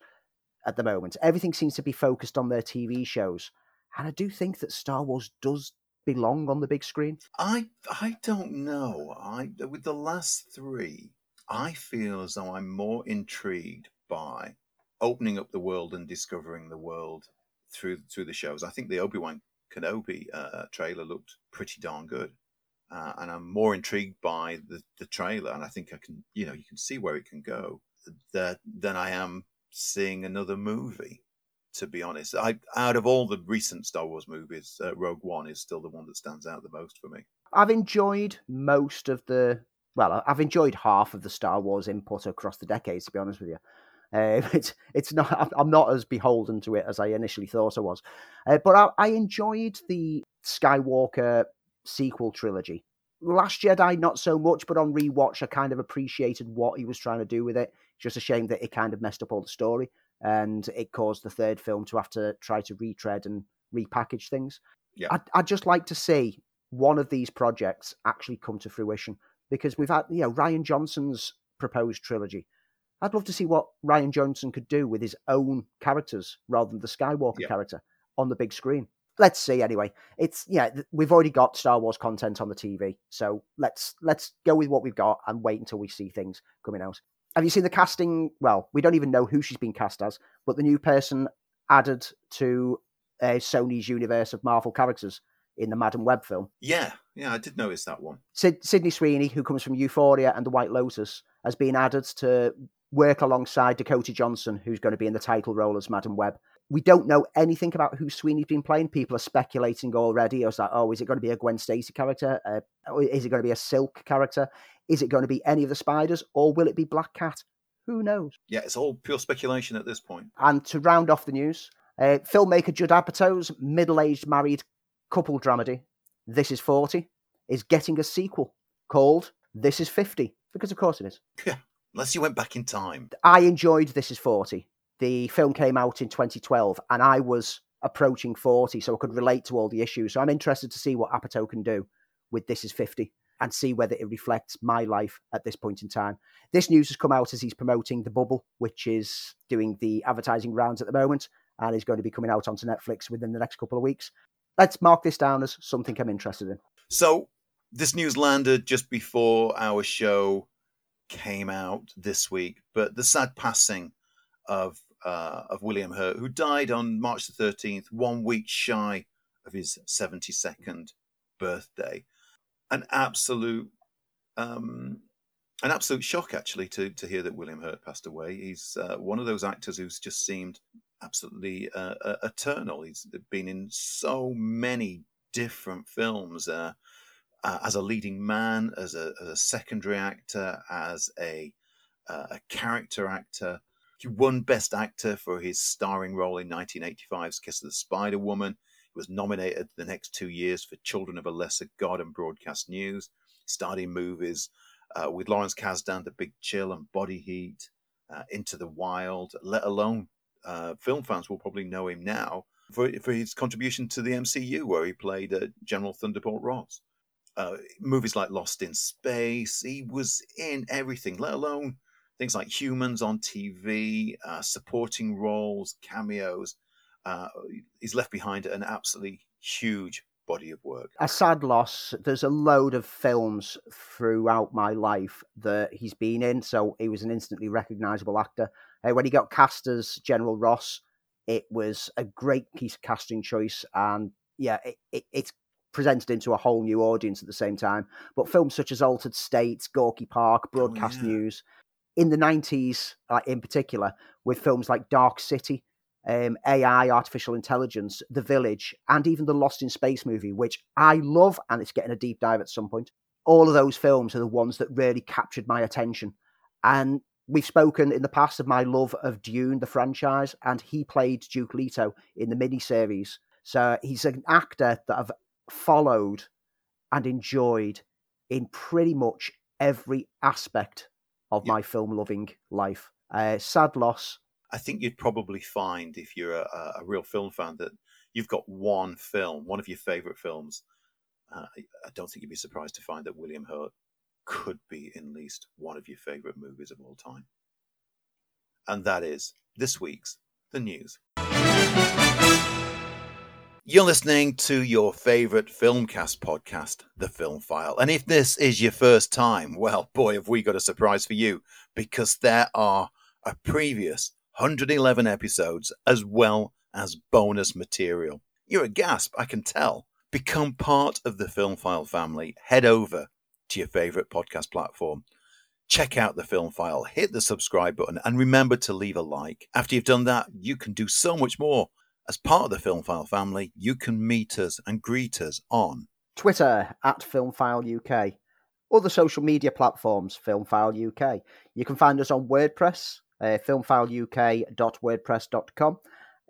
at the moment. Everything seems to be focused on their TV shows. And I do think that Star Wars does belong on the big screen. I I don't know. I with the last three, I feel as though I'm more intrigued by opening up the world and discovering the world through through the shows. I think the Obi Wan Kenobi uh, trailer looked pretty darn good, uh, and I'm more intrigued by the the trailer. And I think I can, you know, you can see where it can go. That than I am seeing another movie. To be honest, I out of all the recent Star Wars movies, uh, Rogue One is still the one that stands out the most for me. I've enjoyed most of the. Well, I've enjoyed half of the Star Wars input across the decades. To be honest with you, uh, it's it's not. I'm not as beholden to it as I initially thought I was, uh, but I, I enjoyed the Skywalker sequel trilogy. Last Jedi, not so much, but on rewatch, I kind of appreciated what he was trying to do with it. Just a shame that it kind of messed up all the story and it caused the third film to have to try to retread and repackage things. Yeah. I'd, I'd just like to see one of these projects actually come to fruition because we've had, you know, Rian Johnson's proposed trilogy. I'd love to see what Rian Johnson could do with his own characters rather than the Skywalker Yeah. character on the big screen. Let's see. Anyway, it's yeah, we've already got Star Wars content on the TV, so let's let's go with what we've got and wait until we see things coming out. Have you seen the casting? Well, we don't even know who she's been cast as, but the new person added to uh, Sony's universe of Marvel characters in the Madame Web film. Yeah, yeah, I did notice that one. Sid- Sydney Sweeney, who comes from Euphoria and The White Lotus, has been added to work alongside Dakota Johnson, who's going to be in the title role as Madame Web. We don't know anything about who Sweeney's been playing. People are speculating already. I was like, oh, is it going to be a Gwen Stacy character? Uh, is it going to be a Silk character? Is it going to be any of the spiders? Or will it be Black Cat? Who knows? Yeah, it's all pure speculation at this point. And to round off the news, uh, filmmaker Judd Apatow's middle-aged married couple dramedy, This Is 40, is getting a sequel called This Is 50, because of course it is. Unless you went back in time. I enjoyed This Is 40. The film came out in 2012, and I was approaching 40, so I could relate to all the issues. So I'm interested to see what Apatow can do with This Is 50 and see whether it reflects my life at this point in time. This news has come out as he's promoting The Bubble, which is doing the advertising rounds at the moment and is going to be coming out onto Netflix within the next couple of weeks. Let's mark this down as something I'm interested in. So this news landed just before our show came out this week, but the sad passing of uh, of William Hurt, who died on March the thirteenth, one week shy of his seventy second birthday, an absolute um, an absolute shock actually to to hear that William Hurt passed away. He's uh, one of those actors who's just seemed absolutely uh, uh, eternal. He's been in so many different films uh, uh, as a leading man, as a, as a secondary actor, as a uh, a character actor. He won Best Actor for his starring role in 1985's Kiss of the Spider Woman. Was nominated the next two years for Children of a Lesser God and Broadcast News. In movies uh, with Lawrence Kasdan, The Big Chill and Body Heat, uh, Into the Wild, let alone uh, film fans will probably know him now for, for his contribution to the MCU, where he played uh, General Thunderbolt Ross. Uh, movies like Lost in Space, he was in everything, let alone things like Humans on TV, uh, supporting roles, cameos. Uh, he's left behind an absolutely huge body of work. a sad loss. There's a load of films throughout my life that he's been in, so he was an instantly recognizable actor. Uh, when he got cast as General Ross, it was a great piece of casting choice, and yeah, it, it, it's presented into a whole new audience at the same time. But films such as Altered States, Gorky Park, Broadcast yeah. News, in the 90s, uh, in particular, with films like Dark City, um, AI, artificial intelligence, The Village, and even the Lost in Space movie, which I love, and it's getting a deep dive at some point. All of those films are the ones that really captured my attention. And we've spoken in the past of my love of Dune, the franchise, and he played Duke Leto in the miniseries. So he's an actor that I've followed and enjoyed in pretty much every aspect of Yeah. my film loving life. Uh, sad loss. I think you'd probably find if you're a, a real film fan that you've got one film, one of your favorite films. Uh, I don't think you'd be surprised to find that William Hurt could be in least one of your favorite movies of all time. And that is this week's The News. You're listening to your favorite Filmcast podcast, The Film File. And if this is your first time, well, boy, have we got a surprise for you because there are a previous 111 episodes as well as bonus material. You're a gasp, I can tell. Become part of the Film File family. Head over to your favorite podcast platform. Check out the film file, hit the subscribe button, and remember to leave a like. After you've done that, you can do so much more. As part of the Film File family, you can meet us and greet us on Twitter at Filmfile UK. Other social media platforms, Filmfile UK. You can find us on WordPress, uh, filmfileuk.wordpress.com.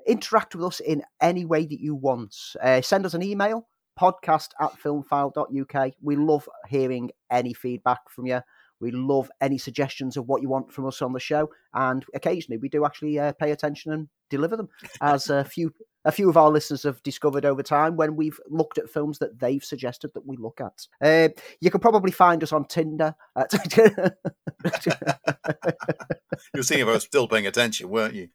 Interact with us in any way that you want. Uh, send us an email, podcast at filmfile.uk. We love hearing any feedback from you. We love any suggestions of what you want from us on the show, and occasionally we do actually uh, pay attention and deliver them, as a few a few of our listeners have discovered over time when we've looked at films that they've suggested that we look at. Uh, you can probably find us on Tinder. You're seeing if I was still paying attention, weren't you?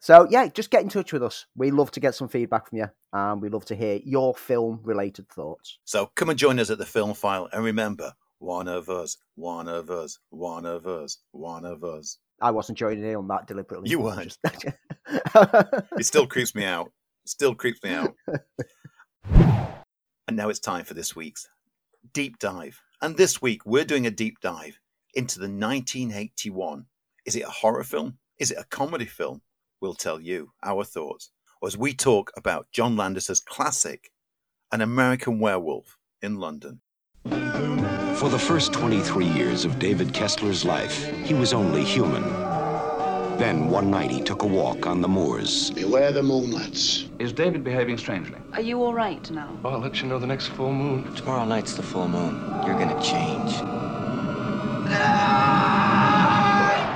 so yeah, just get in touch with us. We love to get some feedback from you, and we love to hear your film-related thoughts. So come and join us at the Film File, and remember, one of us, one of us, one of us, one of us. I wasn't joining in on that deliberately. You weren't. it still creeps me out. Still creeps me out. and now it's time for this week's deep dive. And this week we're doing a deep dive into the 1981. Is it a horror film? Is it a comedy film? We'll tell you our thoughts as we talk about John Landis's classic, An American Werewolf in London. For the first 23 years of David Kessler's life, he was only human. Then one night he took a walk on the moors. Beware the moonlets. Is David behaving strangely? Are you all right now? I'll let you know the next full moon. Tomorrow night's the full moon. You're gonna change.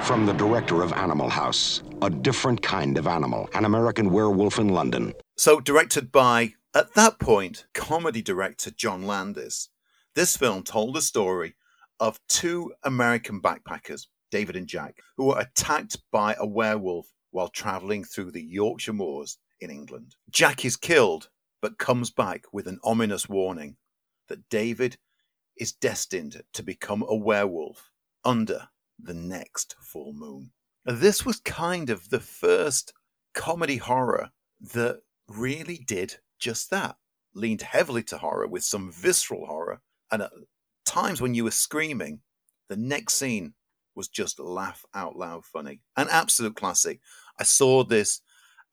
From the director of Animal House, a different kind of animal, an American werewolf in London. So, directed by, at that point, comedy director John Landis, this film told the story of two American backpackers, David and Jack, who were attacked by a werewolf while traveling through the Yorkshire moors in England. Jack is killed, but comes back with an ominous warning that David is destined to become a werewolf under the next full moon. This was kind of the first comedy horror that really did just that. Leaned heavily to horror with some visceral horror. And at times when you were screaming, the next scene was just laugh out loud funny. An absolute classic. I saw this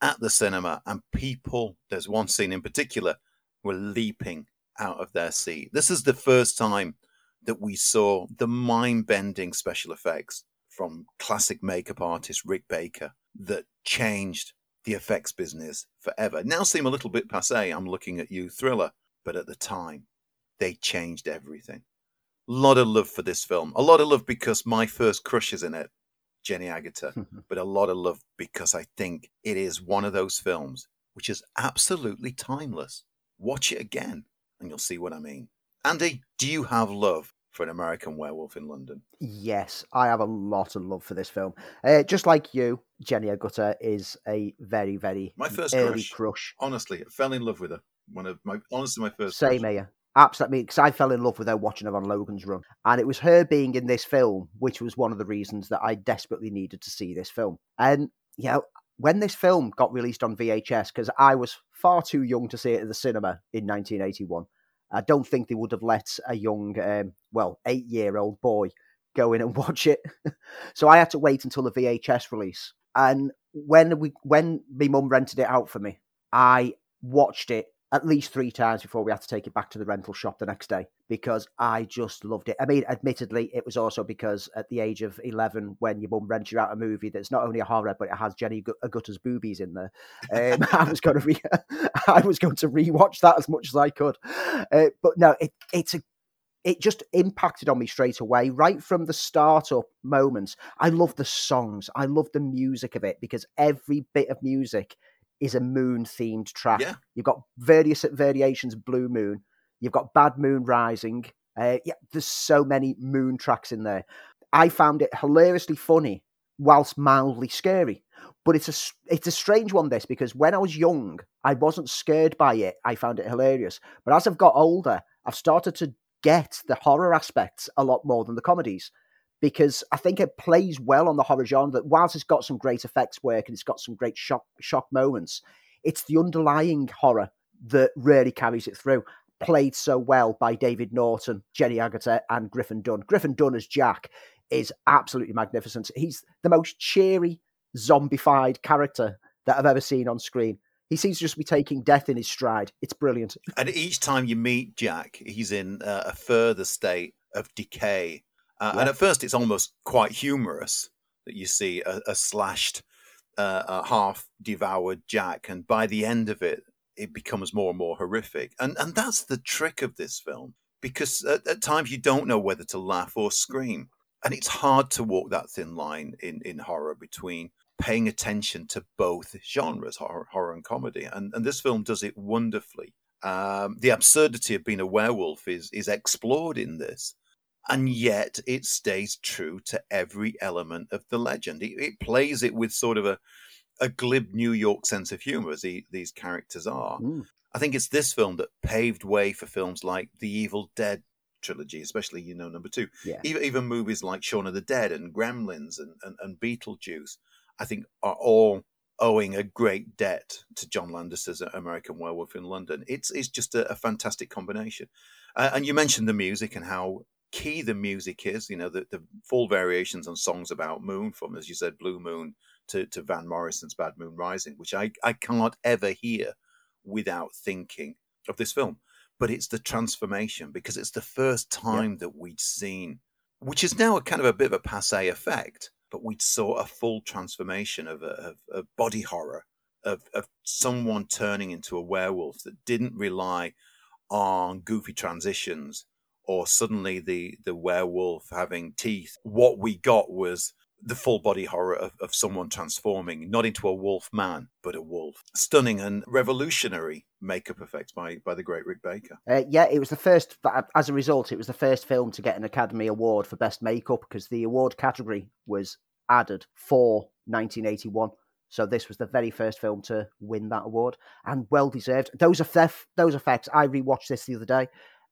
at the cinema, and people, there's one scene in particular, were leaping out of their seat. This is the first time that we saw the mind bending special effects from classic makeup artist Rick Baker that changed the effects business forever. Now seem a little bit passe. I'm looking at you, thriller, but at the time, they changed everything. A lot of love for this film. A lot of love because my first crush is in it, Jenny Agutter, but a lot of love because I think it is one of those films which is absolutely timeless. Watch it again and you'll see what I mean. Andy, do you have love for an American werewolf in London? Yes, I have a lot of love for this film. Uh, just like you, Jenny Agutter is a very, very my first early crush, crush. Honestly, I fell in love with her. One of my honestly my first. Same crush. here. Absolutely, because I fell in love with her watching her on Logan's Run, and it was her being in this film, which was one of the reasons that I desperately needed to see this film. And you know, when this film got released on VHS, because I was far too young to see it at the cinema in 1981, I don't think they would have let a young, um, well, eight year old boy go in and watch it. so I had to wait until the VHS release. And when we when my mum rented it out for me, I watched it at least three times before we had to take it back to the rental shop the next day because I just loved it. I mean, admittedly, it was also because at the age of 11, when your mum rents you out a movie that's not only a horror, but it has Jenny Agutter's boobies in there, um, I was going to re- I was going to rewatch that as much as I could. Uh, but no, it, it's a it just impacted on me straight away, right from the startup moments. I love the songs. I love the music of it because every bit of music is a moon themed track. Yeah. You've got various variations of Blue Moon. You've got Bad Moon Rising. Uh, yeah, there's so many moon tracks in there. I found it hilariously funny whilst mildly scary. But it's a it's a strange one this because when I was young, I wasn't scared by it. I found it hilarious. But as I've got older, I've started to get the horror aspects a lot more than the comedies because I think it plays well on the horror genre. That whilst it's got some great effects work and it's got some great shock shock moments, it's the underlying horror that really carries it through. Played so well by David Naughton, Jenny Agutter, and Griffin Dunne. Griffin Dunne as Jack is absolutely magnificent. He's the most cheery, zombified character that I've ever seen on screen. He seems to just be taking death in his stride. It's brilliant. And each time you meet Jack, he's in uh, a further state of decay. Uh, Yeah. And at first, it's almost quite humorous that you see a, a slashed, uh, a half devoured Jack. And by the end of it, it becomes more and more horrific. And and that's the trick of this film because at, at times you don't know whether to laugh or scream. And it's hard to walk that thin line in, in horror between paying attention to both genres, horror, horror and comedy. And, and this film does it wonderfully. Um, the absurdity of being a werewolf is, is explored in this. And yet it stays true to every element of the legend. It, it plays it with sort of a, a glib New York sense of humor, as he, these characters are. Mm. I think it's this film that paved way for films like The Evil Dead trilogy, especially you know number two. Yeah. Even even movies like Shaun of the Dead and Gremlins and, and, and Beetlejuice, I think are all owing a great debt to John Landis's American Werewolf in London. It's it's just a, a fantastic combination. Uh, and you mentioned the music and how key the music is. You know the the full variations on songs about Moon, from as you said, Blue Moon to, to Van Morrison's Bad Moon Rising, which I I can't ever hear without thinking of this film. But it's the transformation because it's the first time that we'd seen, which is now a kind of a bit of a passe effect, but we'd saw a full transformation of a of, of body horror, of, of someone turning into a werewolf that didn't rely on goofy transitions or suddenly the the werewolf having teeth. What we got was the full body horror of, of someone transforming not into a wolf man but a wolf stunning and revolutionary makeup effects by by the great rick baker Uh, yeah, it was the first. As a result, it was the first film to get an Academy Award for Best Makeup because the award category was added for 1981. So this was the very first film to win that award, and well deserved. Those effects, those effects. I rewatched this the other day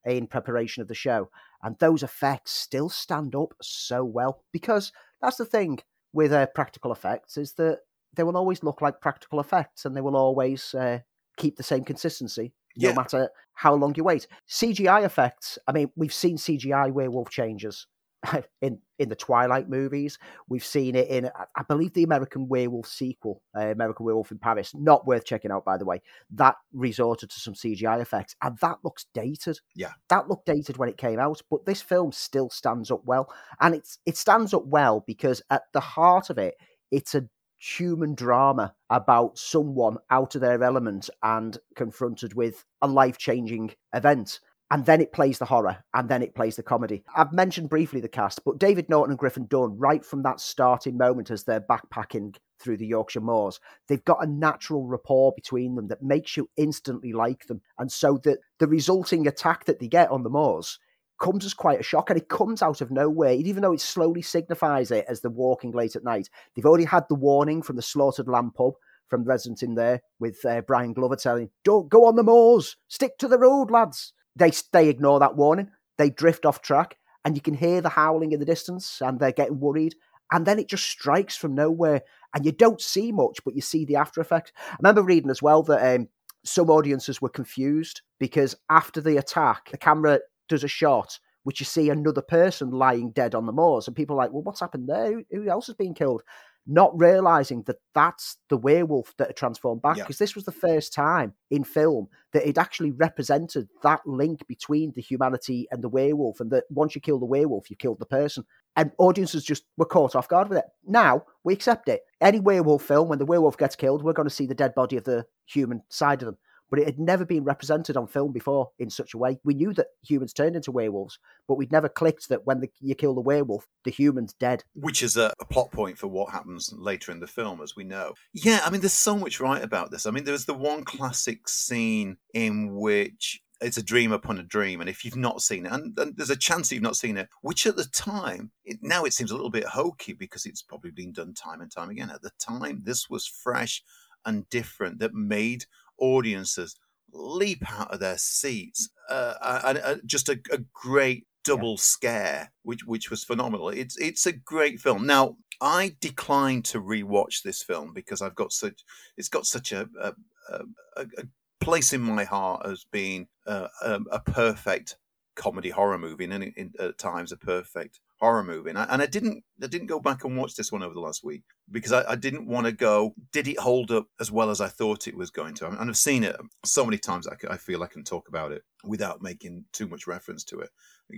in preparation of the show, and those effects still stand up so well because that's the thing with uh, practical effects is that they will always look like practical effects, and they will always uh, keep the same consistency no Yeah. matter how long you wait. CGI effects. I mean, we've seen CGI werewolf changes in in the Twilight movies. We've seen it in, I- believe, the American Werewolf sequel, uh, American Werewolf in Paris. Not worth checking out, by the way. That resorted to some CGI effects, and that looks dated. Yeah. that looked dated when it came out, but this film still stands up well, and it's it stands up well because at the heart of it, it's a human drama about someone out of their element and confronted with a life changing event. And then it plays the horror and then it plays the comedy. I've mentioned briefly the cast, but David Naughton and Griffin Dunne, right from that starting moment as they're backpacking through the Yorkshire moors, they've got a natural rapport between them that makes you instantly like them. And so that the resulting attack that they get on the moors comes as quite a shock and it comes out of nowhere, even though it slowly signifies it as they're walking late at night. They've already had the warning from the Slaughtered Lamb pub from resident in there with uh, Brian Glover telling, don't go on the moors, stick to the road, lads. They, they ignore that warning, they drift off track, and you can hear the howling in the distance and they're getting worried. And then it just strikes from nowhere, and you don't see much, but you see the after effect. I remember reading as well that um, some audiences were confused because after the attack, the camera does a shot which you see another person lying dead on the moors, and people are like, "Well, what's happened there? Who, who else has been killed?" Not realizing that that's the werewolf that had transformed back, Yeah. because this was the first time in film that it actually represented that link between the humanity and the werewolf, and that once you kill the werewolf, you killed the person. And audiences just were caught off guard with it. Now we accept it. Any werewolf film, when the werewolf gets killed, we're going to see the dead body of the human side of them but it had never been represented on film before in such a way. We knew that humans turned into werewolves, but we'd never clicked that when the, you kill the werewolf, the human's dead. which is a, a plot point for what happens later in the film, as we know. Yeah, I mean, there's so much right about this. I mean, there's the one classic scene in which it's a dream upon a dream, and if you've not seen it, and, and there's a chance you've not seen it, which at the time, it, now it seems a little bit hokey because it's probably been done time and time again. At the time, this was fresh and different that made audiences leap out of their seats. Uh, and just a, a great double scare, which which was phenomenal. It's it's a great film. Now I declined to rewatch this film because I've got such it's got such a a, a, a place in my heart as being uh, a, a perfect comedy horror movie, and in, in, at times a perfect horror movie. And I, and I didn't I didn't go back and watch this one over the last week because I, I didn't want to go. Did it hold up as well as I thought it was going to? And I've seen it so many times. I feel I can talk about it without making too much reference to it.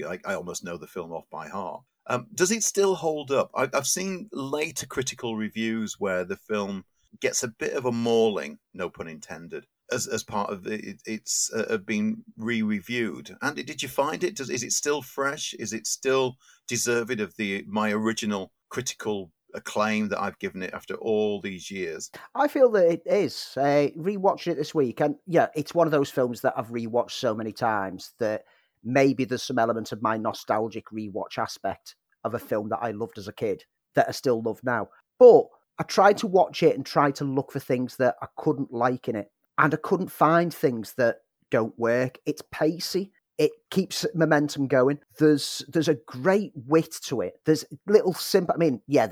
I, I almost know the film off by heart. Um, does it still hold up? I, I've seen later critical reviews where the film gets a bit of a mauling, no pun intended, as, as part of it, it's uh, been re-reviewed. Andy, did you find it? Does, is it still fresh? Is it still deserved of the my original critical acclaim that I've given it after all these years? I feel that it is. Uh, rewatching it this week, and yeah, it's one of those films that I've rewatched so many times that maybe there's some element of my nostalgic rewatch aspect of a film that I loved as a kid that I still love now. But I tried to watch it and try to look for things that I couldn't like in it. And I couldn't find things that don't work. It's pacey. It keeps momentum going. There's there's a great wit to it. There's little simple. I mean, yeah,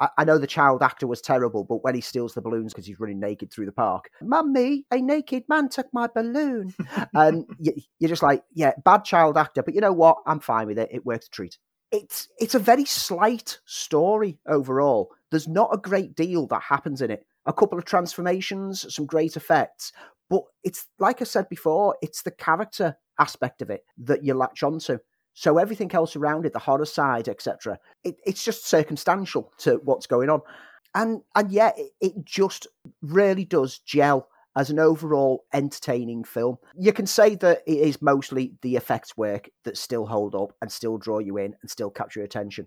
I, know the child actor was terrible, but when he steals the balloons because he's running naked through the park, Mummy, a naked man took my balloon. Um, and you, you're just like, yeah, bad child actor, but you know what? I'm fine with it. It works a treat. It's it's a very slight story overall. There's not a great deal that happens in it. A couple of transformations, some great effects, but it's like I said before, it's the character aspect of it that you latch onto. So everything else around it, the horror side, etc., it, it's just circumstantial to what's going on, and and yeah, it, it just really does gel as an overall entertaining film. You can say that it is mostly the effects work that still hold up and still draw you in and still capture your attention.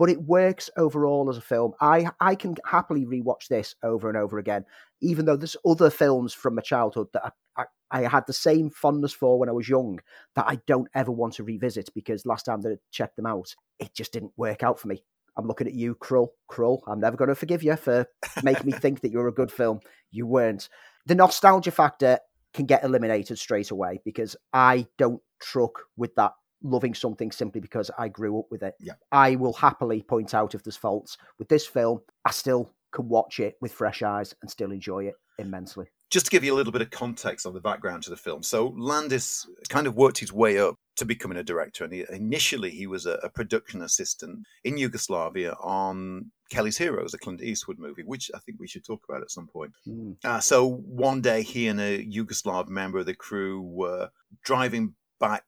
But it works overall as a film. I, I can happily rewatch this over and over again, even though there's other films from my childhood that I, I, I had the same fondness for when I was young that I don't ever want to revisit because last time that I checked them out, it just didn't work out for me. I'm looking at you, Krull. Krull, I'm never going to forgive you for making me think that you're a good film. You weren't. The nostalgia factor can get eliminated straight away because I don't truck with that loving something simply because I grew up with it. Yeah. I will happily point out if there's faults. With this film, I still can watch it with fresh eyes and still enjoy it immensely just to give you a little bit of context on the background to the film. So Landis kind of worked his way up to becoming a director, and he, initially he was a, a, production assistant in Yugoslavia on Kelly's Heroes, a Clint Eastwood movie, which I think we should talk about at some point. Mm. Uh, so one day he and a Yugoslav member of the crew were driving back.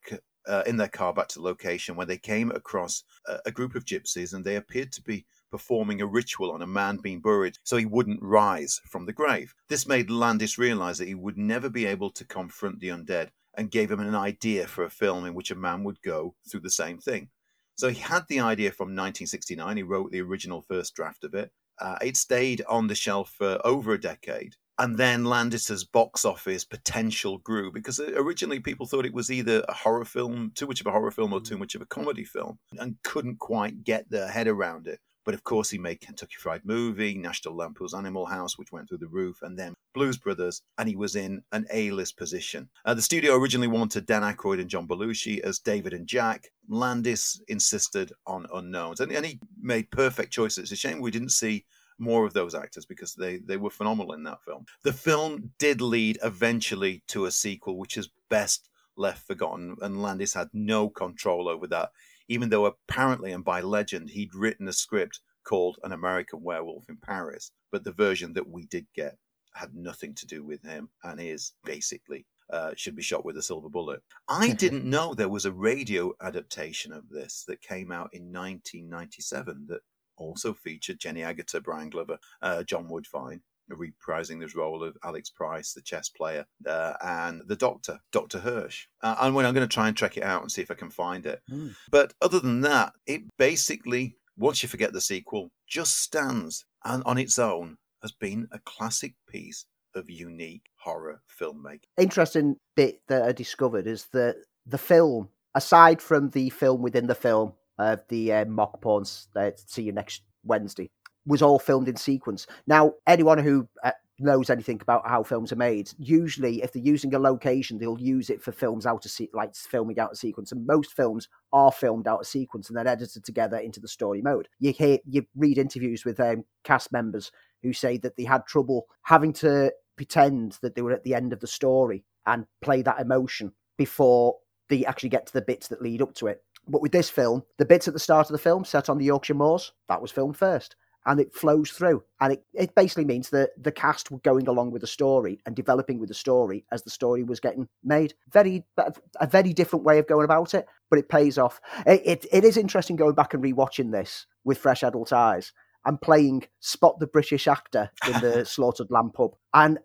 Uh, in their car back to location when they came across a, a group of gypsies and they appeared to be performing a ritual on a man being buried so he wouldn't rise from the grave. This made Landis realize that he would never be able to confront the undead and gave him an idea for a film in which a man would go through the same thing. So he had the idea from 1969. He wrote the original first draft of it. Uh, it stayed on the shelf for over a decade. And then Landis's box office potential grew because originally people thought it was either a horror film, too much of a horror film, or too much of a comedy film, and couldn't quite get their head around it. But of course, he made Kentucky Fried Movie, National Lampoon's Animal House, which went through the roof, and then Blues Brothers, and he was in an A-list position. Uh, the studio originally wanted Dan Aykroyd and John Belushi as David and Jack. Landis insisted on unknowns, and, and he made perfect choices. It's a shame we didn't see more of those actors because they, they were phenomenal in that film. The film did lead eventually to a sequel, which is best left forgotten, and Landis had no control over that even though apparently and by legend he'd written a script called An American Werewolf in Paris. But the version that we did get had nothing to do with him and is basically uh, should be shot with a silver bullet. I didn't know there was a radio adaptation of this that came out in 1997 that also featured Jenny Agutter, Brian Glover, uh, John Woodvine, reprising this role of Alex Price, the chess player, uh, and the Doctor, Doctor Hirsch. Uh, and when I'm going to try and check it out and see if I can find it. Mm. But other than that, it basically, once you forget the sequel, just stands and on its own has been a classic piece of unique horror filmmaking. Interesting bit that I discovered is that the film, aside from the film within the film of the uh, mock porns, uh, see you next Wednesday, was all filmed in sequence. Now, anyone who uh, knows anything about how films are made, usually if they're using a location, they'll use it for films out of se- like filming out of sequence. And most films are filmed out of sequence and then edited together into the story mode. You hear, you read interviews with um, cast members who say that they had trouble having to pretend that they were at the end of the story and play that emotion before they actually get to the bits that lead up to it. But with this film, the bits at the start of the film set on the Yorkshire Moors, that was filmed first and it flows through. And it, it basically means that the cast were going along with the story and developing with the story as the story was getting made. Very a very different way of going about it, but it pays off. It, it, it is interesting going back and rewatching this with fresh adult eyes and playing Spot the British actor in the Slaughtered Lamb pub. And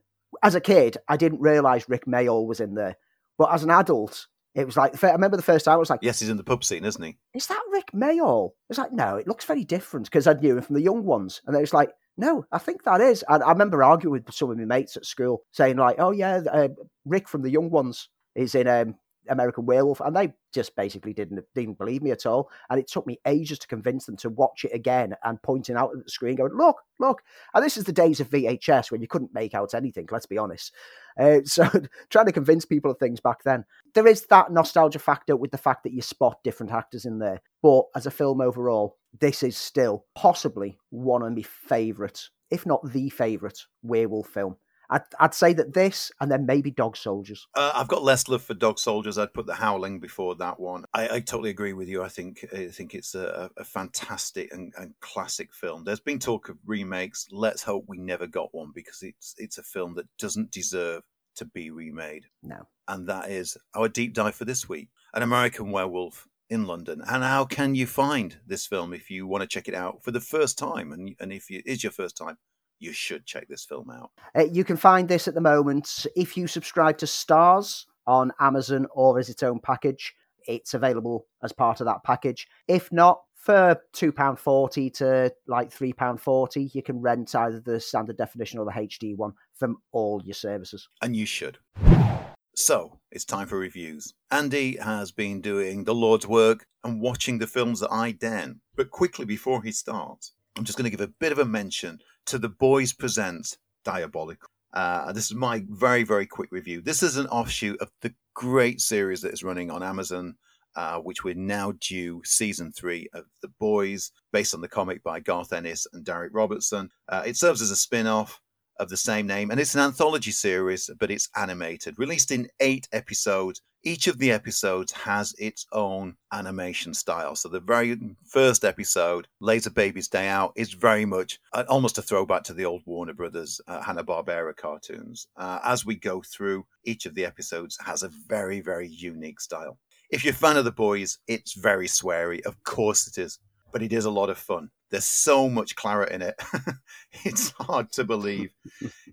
as a kid, I didn't realise Rik Mayall was in there, but as an adult, it was like I remember the first time I was like, Yes, he's in the pub scene, isn't he? "Is that Rik Mayall?" It's like, no, it looks very different because I knew him from the young ones, and it was like, no, I think that is. And I remember arguing with some of my mates at school, saying like, "Oh yeah, uh, Rik from the young ones is in um, American Werewolf," and they just basically didn't didn't believe me at all. And it took me ages to convince them to watch it again and pointing out at the screen, going, "Look, look!" And this is the days of VHS when you couldn't make out anything. Let's be honest. Uh, so trying to convince people of things back then, there is that nostalgia factor with the fact that you spot different actors in there. But as a film overall, this is still possibly one of my favourite, if not the favourite, werewolf film. I'd, I'd say that this and then maybe Dog Soldiers. Uh, I've got less love for Dog Soldiers. I'd put The Howling before that one. I, I totally agree with you. I think I think it's a, a fantastic and, and, classic film. There's been talk of remakes. Let's hope we never got one because it's it's a film that doesn't deserve to be remade. No. And that is our deep dive for this week. An American Werewolf in London. And how can you find this film if you want to check it out for the first time? And, and if it is your first time, you should check this film out. Uh, you can find this at the moment if you subscribe to Starz on Amazon or as its own package. It's available as part of that package. If not, for £2.40 to like £3.40, you can rent either the standard definition or the HD one from all your services. And you should. So, it's time for reviews. Andy has been doing the Lord's work and watching the films that I den. But quickly before he starts, I'm just going to give a bit of a mention to The Boys Presents Diabolical. Uh, this is my very, very quick review. This is an offshoot of the great series that is running on Amazon, uh, which we're now due season three of The Boys, based on the comic by Garth Ennis and Darick Robertson. Uh, it serves as a spin off of the same name, and it's an anthology series, but it's animated, released in eight episodes. Each of the episodes has its own animation style. So the very first episode, Laser Baby's Day Out, is very much uh, almost a throwback to the old Warner Brothers uh, Hanna Barbera cartoons. Uh, as we go through, each of the episodes has a very very unique style. If you're a fan of the boys, it's very sweary. Of course it is, but it is a lot of fun. There's so much claret in it. it's hard to believe.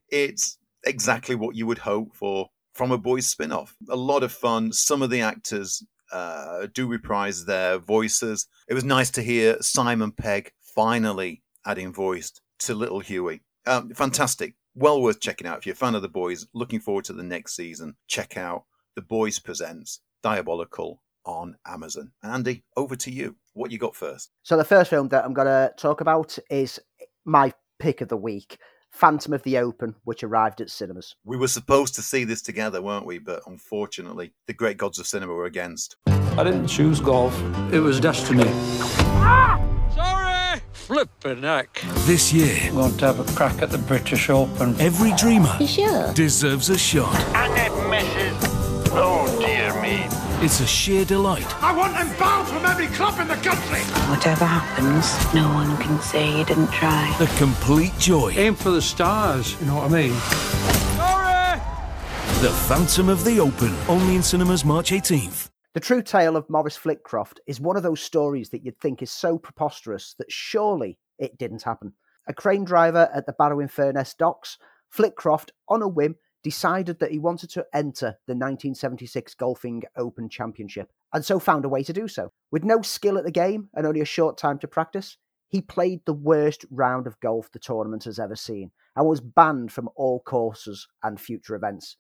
it's exactly what you would hope for from a boys spin-off. A lot of fun. Some of the actors uh, do reprise their voices. It was nice to hear Simon Pegg finally adding voice to Little Hughie. Um, fantastic. Well worth checking out. If you're a fan of the boys, looking forward to the next season, check out The Boys Presents Diabolical on Amazon. Andy, over to you. What you got first? So the first film that I'm going to talk about is my pick of the week. Phantom of the Open, which arrived at cinemas. We were supposed to see this together, weren't we? But unfortunately, the great gods of cinema were against. I didn't choose golf. It was destiny. Ah! Sorry! Flippin' heck. This year, we're going to have a crack at the British Open. Every dreamer sure? deserves a shot. And it It's a sheer delight. I want them banned from every club in the country. Whatever happens, no one can say you didn't try. The complete joy. Aim for the stars, you know what I mean? Sorry! The Phantom of the Open, only in cinemas March 18th. The true tale of Maurice Flitcroft is one of those stories that you'd think is so preposterous that surely it didn't happen. A crane driver at the Barrow-in-Furness docks, Flitcroft, on a whim, decided that he wanted to enter the 1976 Golfing Open Championship, and so found a way to do so. With no skill at the game and only a short time to practice, he played the worst round of golf the tournament has ever seen and was banned from all courses and future events.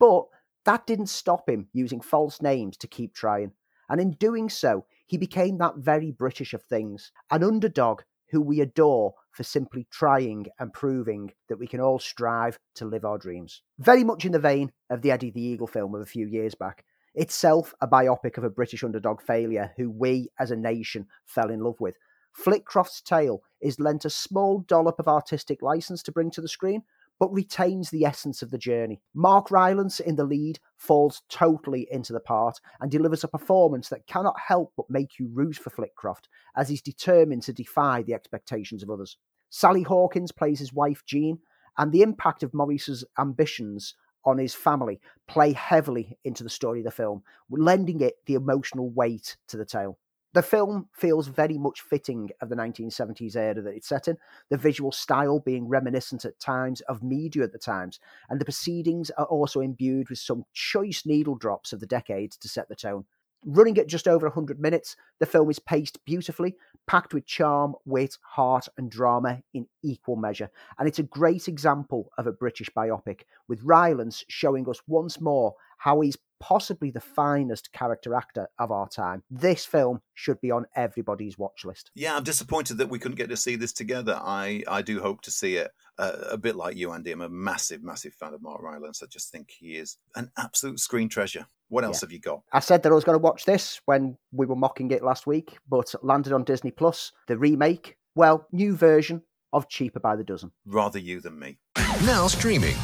But that didn't stop him using false names to keep trying, and in doing so, he became that very British of things, an underdog who we adore for simply trying and proving that we can all strive to live our dreams. Very much in the vein of the Eddie the Eagle film of a few years back, itself a biopic of a British underdog failure who we as a nation fell in love with. Flitcroft's tale is lent a small dollop of artistic license to bring to the screen, but retains the essence of the journey. Mark Rylance in the lead falls totally into the part and delivers a performance that cannot help but make you root for Flitcroft as he's determined to defy the expectations of others. Sally Hawkins plays his wife Jean, and the impact of Maurice's ambitions on his family play heavily into the story of the film, lending it the emotional weight to the tale. The film feels very much fitting of the 1970s era that it's set in, the visual style being reminiscent at times of media at the times, and the proceedings are also imbued with some choice needle drops of the decades to set the tone. Running at just over 100 minutes, the film is paced beautifully, packed with charm, wit, heart, and drama in equal measure. And it's a great example of a British biopic, with Rylance showing us once more how he's possibly the finest character actor of our time. This film should be on everybody's watch list. Yeah, I'm disappointed that we couldn't get to see this together. I, I do hope to see it. Uh, a bit like you, Andy. I'm a massive, massive fan of Mark Rylance. I just think he is an absolute screen treasure. What else Yeah. have you got? I said that I was going to watch this when we were mocking it last week, but landed on Disney Plus, the remake, well, new version of Cheaper by the Dozen. Rather you than me. Now streaming.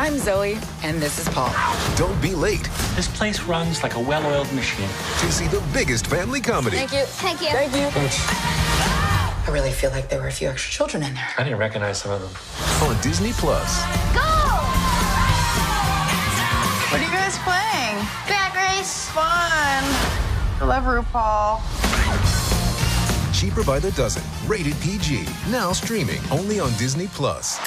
I'm Zoe, and this is Paul. Don't be late This place runs like a well oiled machine. to see the biggest family comedy. Thank you. Thank you. Thank you. I really feel like there were a few extra children in there. I didn't recognize some of them. on Disney Plus. Go! What are you guys playing? Drag race. Fun. I love RuPaul. Cheaper by the dozen. Rated PG. Now streaming only on Disney Plus.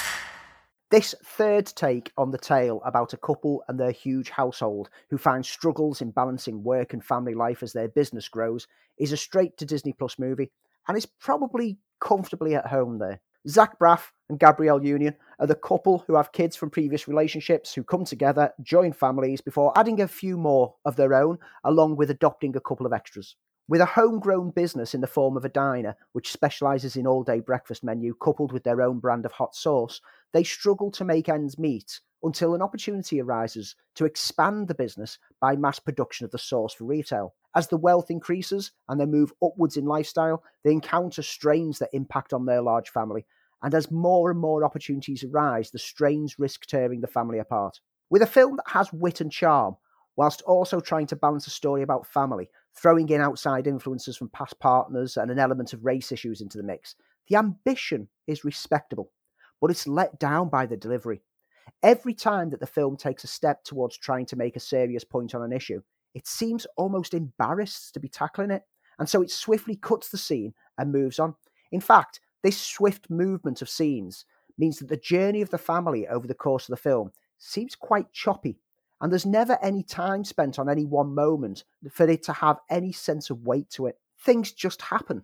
This third take on the tale about a couple and their huge household who find struggles in balancing work and family life as their business grows is a straight to Disney Plus movie and is probably comfortably at home there. Zach Braff and Gabrielle Union are the couple who have kids from previous relationships who come together, join families before adding a few more of their own, along with adopting a couple of extras. With a homegrown business in the form of a diner, which specialises in all day breakfast menu coupled with their own brand of hot sauce, they struggle to make ends meet until an opportunity arises to expand the business by mass production of the sauce for retail. As the wealth increases and they move upwards in lifestyle, they encounter strains that impact on their large family. And as more and more opportunities arise, the strains risk tearing the family apart. With a film that has wit and charm, whilst also trying to balance a story about family, throwing in outside influences from past partners and an element of race issues into the mix, the ambition is respectable, but it's let down by the delivery. Every time that the film takes a step towards trying to make a serious point on an issue, it seems almost embarrassed to be tackling it, and so it swiftly cuts the scene and moves on. In fact, this swift movement of scenes means that the journey of the family over the course of the film seems quite choppy, and there's never any time spent on any one moment for it to have any sense of weight to it. Things just happen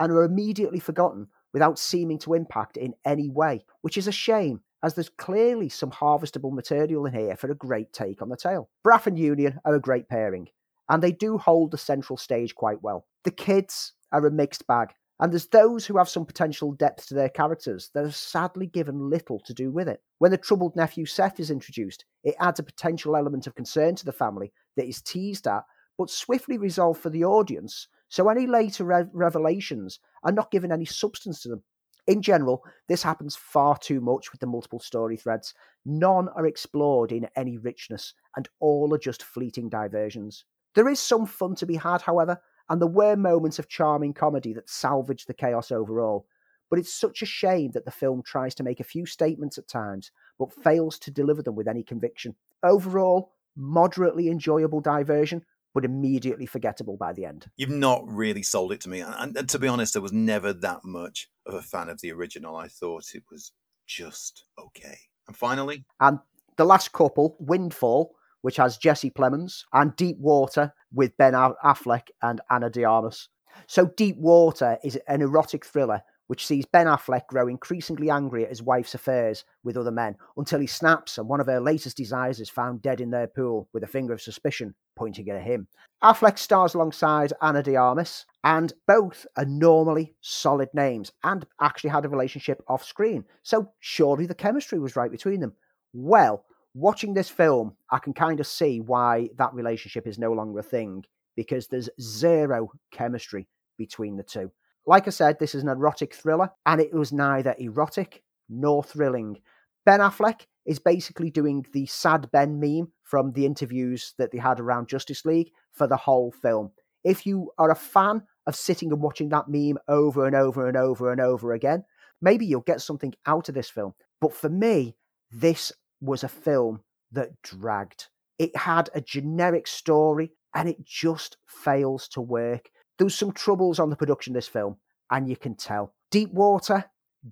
and are immediately forgotten without seeming to impact in any way, which is a shame, as there's clearly some harvestable material in here for a great take on the tale. Braff and Union are a great pairing, and they do hold the central stage quite well. The kids are a mixed bag, and there's those who have some potential depth to their characters that are sadly given little to do with it. When the troubled nephew Seth is introduced, it adds a potential element of concern to the family that is teased at, but swiftly resolved for the audience, so any later re- revelations are not given any substance to them. In general, this happens far too much with the multiple story threads. None are explored in any richness, and all are just fleeting diversions. There is some fun to be had, however, and there were moments of charming comedy that salvaged the chaos overall. But it's such a shame that the film tries to make a few statements at times, but fails to deliver them with any conviction. Overall, moderately enjoyable diversion, but immediately forgettable by the end. You've not really sold it to me. And, and to be honest, I was never that much of a fan of the original. I thought it was just okay. And finally, And the last couple, Windfall, which has Jesse Plemons, and Deep Water with Ben Affleck and Ana de Armas. So, Deep Water is an erotic thriller which sees Ben Affleck grow increasingly angry at his wife's affairs with other men until he snaps and one of her latest desires is found dead in their pool with a finger of suspicion pointing at him. Affleck stars alongside Ana de Armas, and both are normally solid names and actually had a relationship off screen. So, surely the chemistry was right between them. Well, watching this film, I can kind of see why that relationship is no longer a thing because there's zero chemistry between the two. Like I said, this is an erotic thriller, and it was neither erotic nor thrilling. Ben Affleck is basically doing the sad Ben meme from the interviews that they had around Justice League for the whole film. If you are a fan of sitting and watching that meme over and over and over and over again, maybe you'll get something out of this film. But for me, this was a film that dragged. It had a generic story and it just fails to work. There was some troubles on the production of this film, and you can tell. Deep water,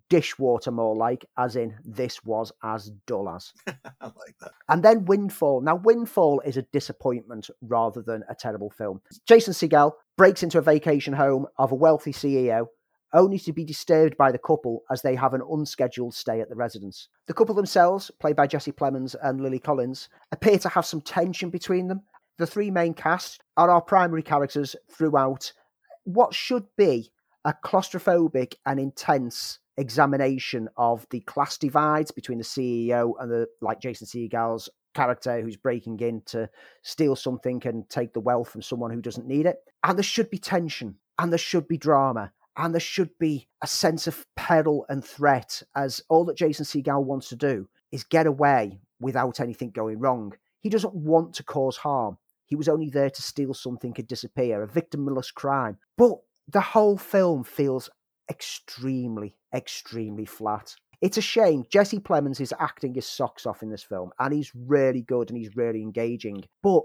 dishwater more like, as in this was as dull as. I like that. And then Windfall. Now, Windfall is a disappointment rather than a terrible film. Jason Segel breaks into a vacation home of a wealthy CEO only to be disturbed by the couple as they have an unscheduled stay at the residence. The couple themselves, played by Jesse Plemons and Lily Collins, appear to have some tension between them. The three main cast are our primary characters throughout what should be a claustrophobic and intense examination of the class divides between the CEO and the like Jason Segel's character who's breaking in to steal something and take the wealth from someone who doesn't need it. And there should be tension and there should be drama and there should be a sense of peril and threat as all that Jason Segel wants to do is get away without anything going wrong. He doesn't want to cause harm. He was only there to steal something and disappear, a victimless crime. But the whole film feels extremely, extremely flat. It's a shame. Jesse Plemons is acting his socks off in this film, and he's really good and he's really engaging. But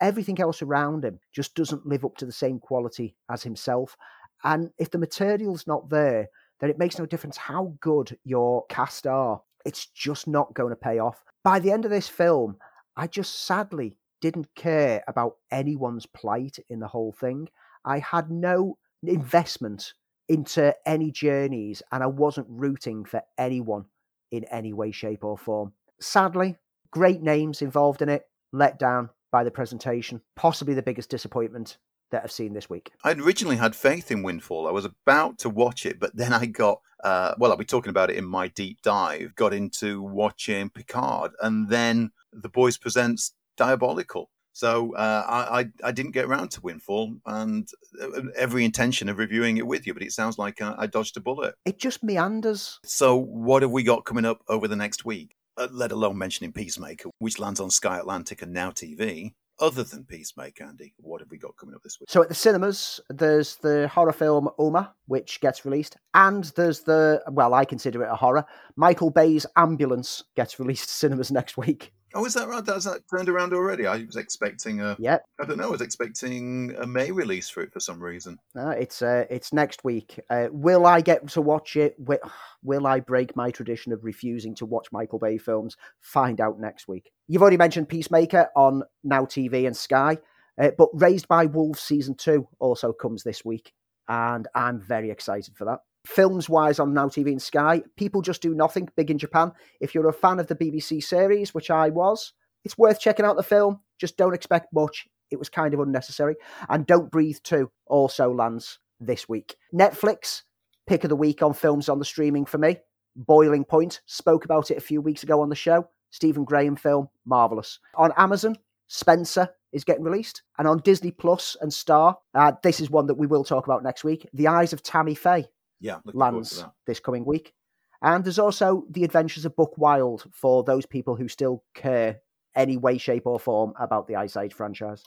everything else around him just doesn't live up to the same quality as himself. And if the material's not there, then it makes no difference how good your cast are. It's just not going to pay off. By the end of this film, I just sadly didn't care about anyone's plight in the whole thing. I had no investment into any journeys and I wasn't rooting for anyone in any way, shape, or form. Sadly, great names involved in it, let down by the presentation. Possibly the biggest disappointment that I've seen this week. I'd originally had faith in Windfall. I was about to watch it, but then I got, uh, well, I'll be talking about it in my deep dive, got into watching Picard, and then The Boys Presents Diabolical. So uh, I, I, I didn't get around to Windfall, and uh, every intention of reviewing it with you, but it sounds like I, I dodged a bullet. It just meanders. So what have we got coming up over the next week? Uh, let alone mentioning Peacemaker, which lands on Sky Atlantic and Now TV other than Peacemaker, Andy, what have we got coming up this week? So at the cinemas, there's the horror film Umma, which gets released, and there's the well, I consider it a horror. Michael Bay's Ambulance gets released to cinemas next week. Oh, is that right? Has that turned around already? I was expecting a. Yeah. I don't know. I was expecting a May release for it for some reason. No, it's uh, it's next week. Uh, will I get to watch it? Will I break my tradition of refusing to watch Michael Bay films? Find out next week. You've already mentioned Peacemaker on Now TV and Sky, uh, but Raised by Wolves season two also comes this week, and I'm very excited for that films wise on Now TV and Sky, People Just Do Nothing, big in Japan. If you're a fan of the BBC series, which I was, it's worth checking out the film. Just don't expect much. It was kind of unnecessary. And Don't Breathe 2 also lands this week. Netflix, pick of the week on films on the streaming for me. Boiling Point, spoke about it a few weeks ago on the show. Stephen Graham film, marvelous. On Amazon, Spencer is getting released. And on Disney Plus and Star, uh, this is one that we will talk about next week The Eyes of Tammy Faye yeah, lands this coming week. And there's also The Adventures of Buck Wild for those people who still care any way, shape, or form about the Ice Age franchise.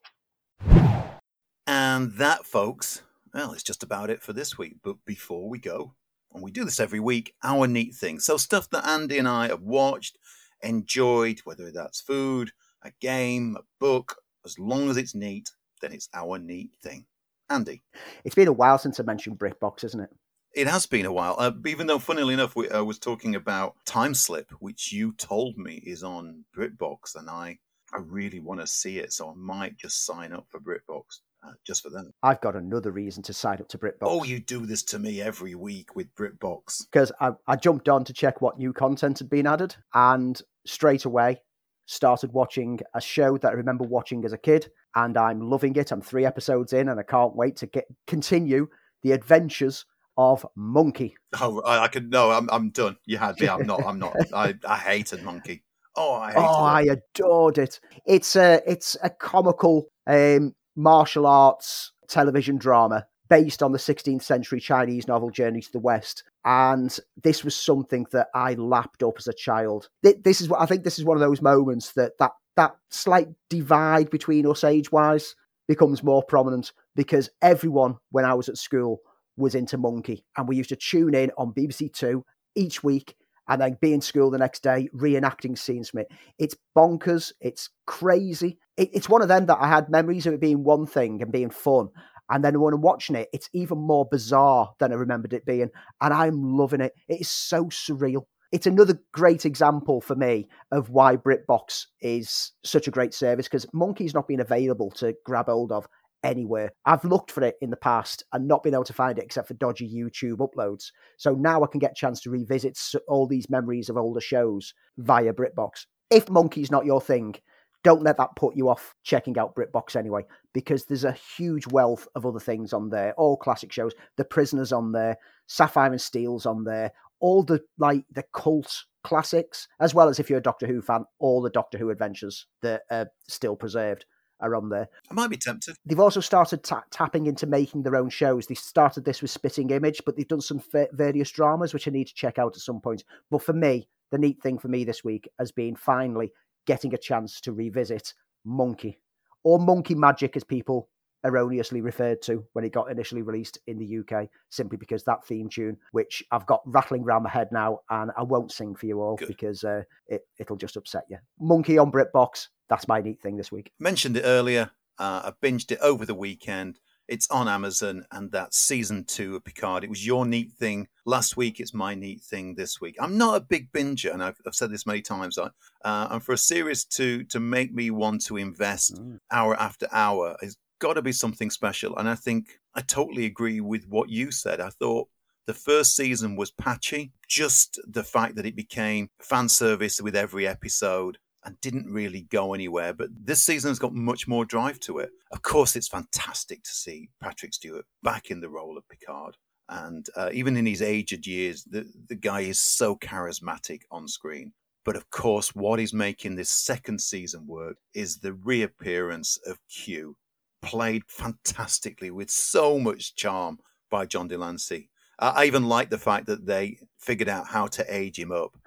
And that, folks, well, it's just about it for this week. But before we go, and we do this every week, our neat thing. So, stuff that Andy and I have watched, enjoyed, whether that's food, a game, a book, as long as it's neat, then it's our neat thing. Andy. It's been a while since I mentioned BritBox, isn't it? It has been a while. Uh, even though, funnily enough, we, I was talking about Time Slip, which you told me is on BritBox, and I, I really want to see it, so I might just sign up for BritBox. Uh, just for that. I've got another reason to sign up to BritBox. Oh, you do this to me every week with BritBox. Because I, I jumped on to check what new content had been added, and straight away started watching a show that I remember watching as a kid, and I'm loving it. I'm three episodes in, and I can't wait to get continue the adventures of Monkey. Oh, I, I could no, I'm I'm done. You had me. I'm not. I'm not. I, I hated Monkey. Oh, I oh, I adored it. It's a it's a comical um, martial arts television drama based on the 16th century Chinese novel Journey to the West. And this was something that I lapped up as a child. This is what I think. This is one of those moments that that that slight divide between us age wise becomes more prominent because everyone when I was at school was into Monkey, and we used to tune in on BBC Two each week and then be in school the next day reenacting scenes from it. It's bonkers. It's crazy. It, it's one of them that I had memories of it being one thing and being fun, And then when I'm watching it, it's even more bizarre than I remembered it being. And I'm loving it. It is so surreal. It's another great example for me of why BritBox is such a great service because Monkey's not been available to grab hold of anywhere. I've looked for it in the past and not been able to find it except for dodgy YouTube uploads. So now I can get a chance to revisit all these memories of older shows via BritBox. If Monkey's not your thing, don't let that put you off checking out BritBox anyway, because there's a huge wealth of other things on there, all classic shows. The Prisoners on there, Sapphire and Steel's on there, all the like the cult classics, as well as if you're a Doctor Who fan, all the Doctor Who adventures that are still preserved are on there. I might be tempted. They've also started ta- tapping into making their own shows. They started this with Spitting Image, but they've done some fa- various dramas which I need to check out at some point. But for me, the neat thing for me this week has been finally getting a chance to revisit Monkey or Monkey Magic, as people erroneously referred to when it got initially released in the UK, simply because that theme tune, which I've got rattling around my head now, and I won't sing for you all Good. because uh, it, it'll just upset you. Monkey on BritBox, that's my neat thing this week. Mentioned it earlier. Uh, I binged it over the weekend. It's on Amazon, and that's season two of Picard. It was your neat thing last week. It's my neat thing this week. I'm not a big binger, and I've, I've said this many times. uh, and for a series to to make me want to invest mm. hour after hour has got to be something special. And I think I totally agree with what you said. I thought the first season was patchy. Just the fact that it became fan service with every episode and didn't really go anywhere. But this season has got much more drive to it. Of course, it's fantastic to see Patrick Stewart back in the role of Picard. And uh, even in his aged years, the, the guy is so charismatic on screen. But of course, what is making this second season work is the reappearance of Q, played fantastically with so much charm by John de Lancie. I even like the fact that they figured out how to age him up.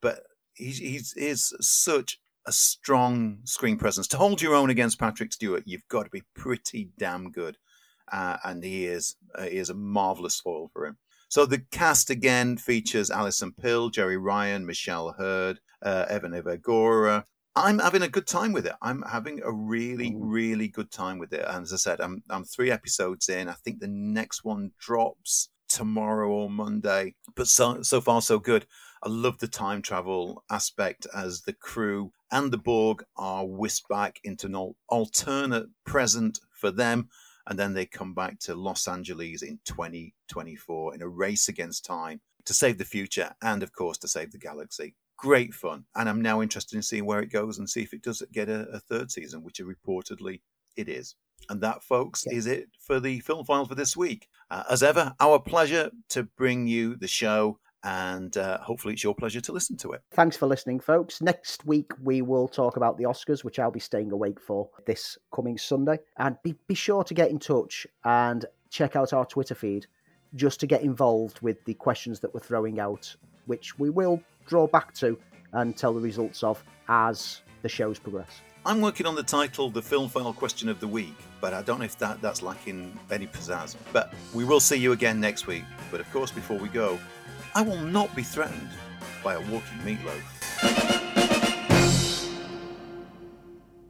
But he's, he's is such a strong screen presence. To hold your own against Patrick Stewart, you've got to be pretty damn good. Uh, and he is uh, he is a marvelous foil for him. So the cast again features Alison Pill, Jeri Ryan, Michelle Hurd, uh, Evan Evagora. I'm having a good time with it. I'm having a really, mm. really good time with it. And as I said, I'm I'm three episodes in. I think the next one drops tomorrow or Monday. But so so far so good. I love the time travel aspect as the crew and the Borg are whisked back into an alternate present for them. And then they come back to Los Angeles in 2024 in a race against time to save the future and, of course, to save the galaxy. Great fun. And I'm now interested in seeing where it goes and see if it does get a, a third season, which reportedly it is. And that, folks, yeah. is it for the film file for this week. Uh, as ever, our pleasure to bring you the show and uh, hopefully it's your pleasure to listen to it. Thanks for listening, folks. Next week we will talk about the Oscars, which I'll be staying awake for this coming Sunday. And be, be sure to get in touch and check out our Twitter feed just to get involved with the questions that we're throwing out, which we will draw back to and tell the results of as the shows progress. I'm working on the title The Film File Question of the Week, but I don't know if that, that's lacking any pizzazz. But we will see you again next week. But of course, before we go, I will not be threatened by a walking meatloaf.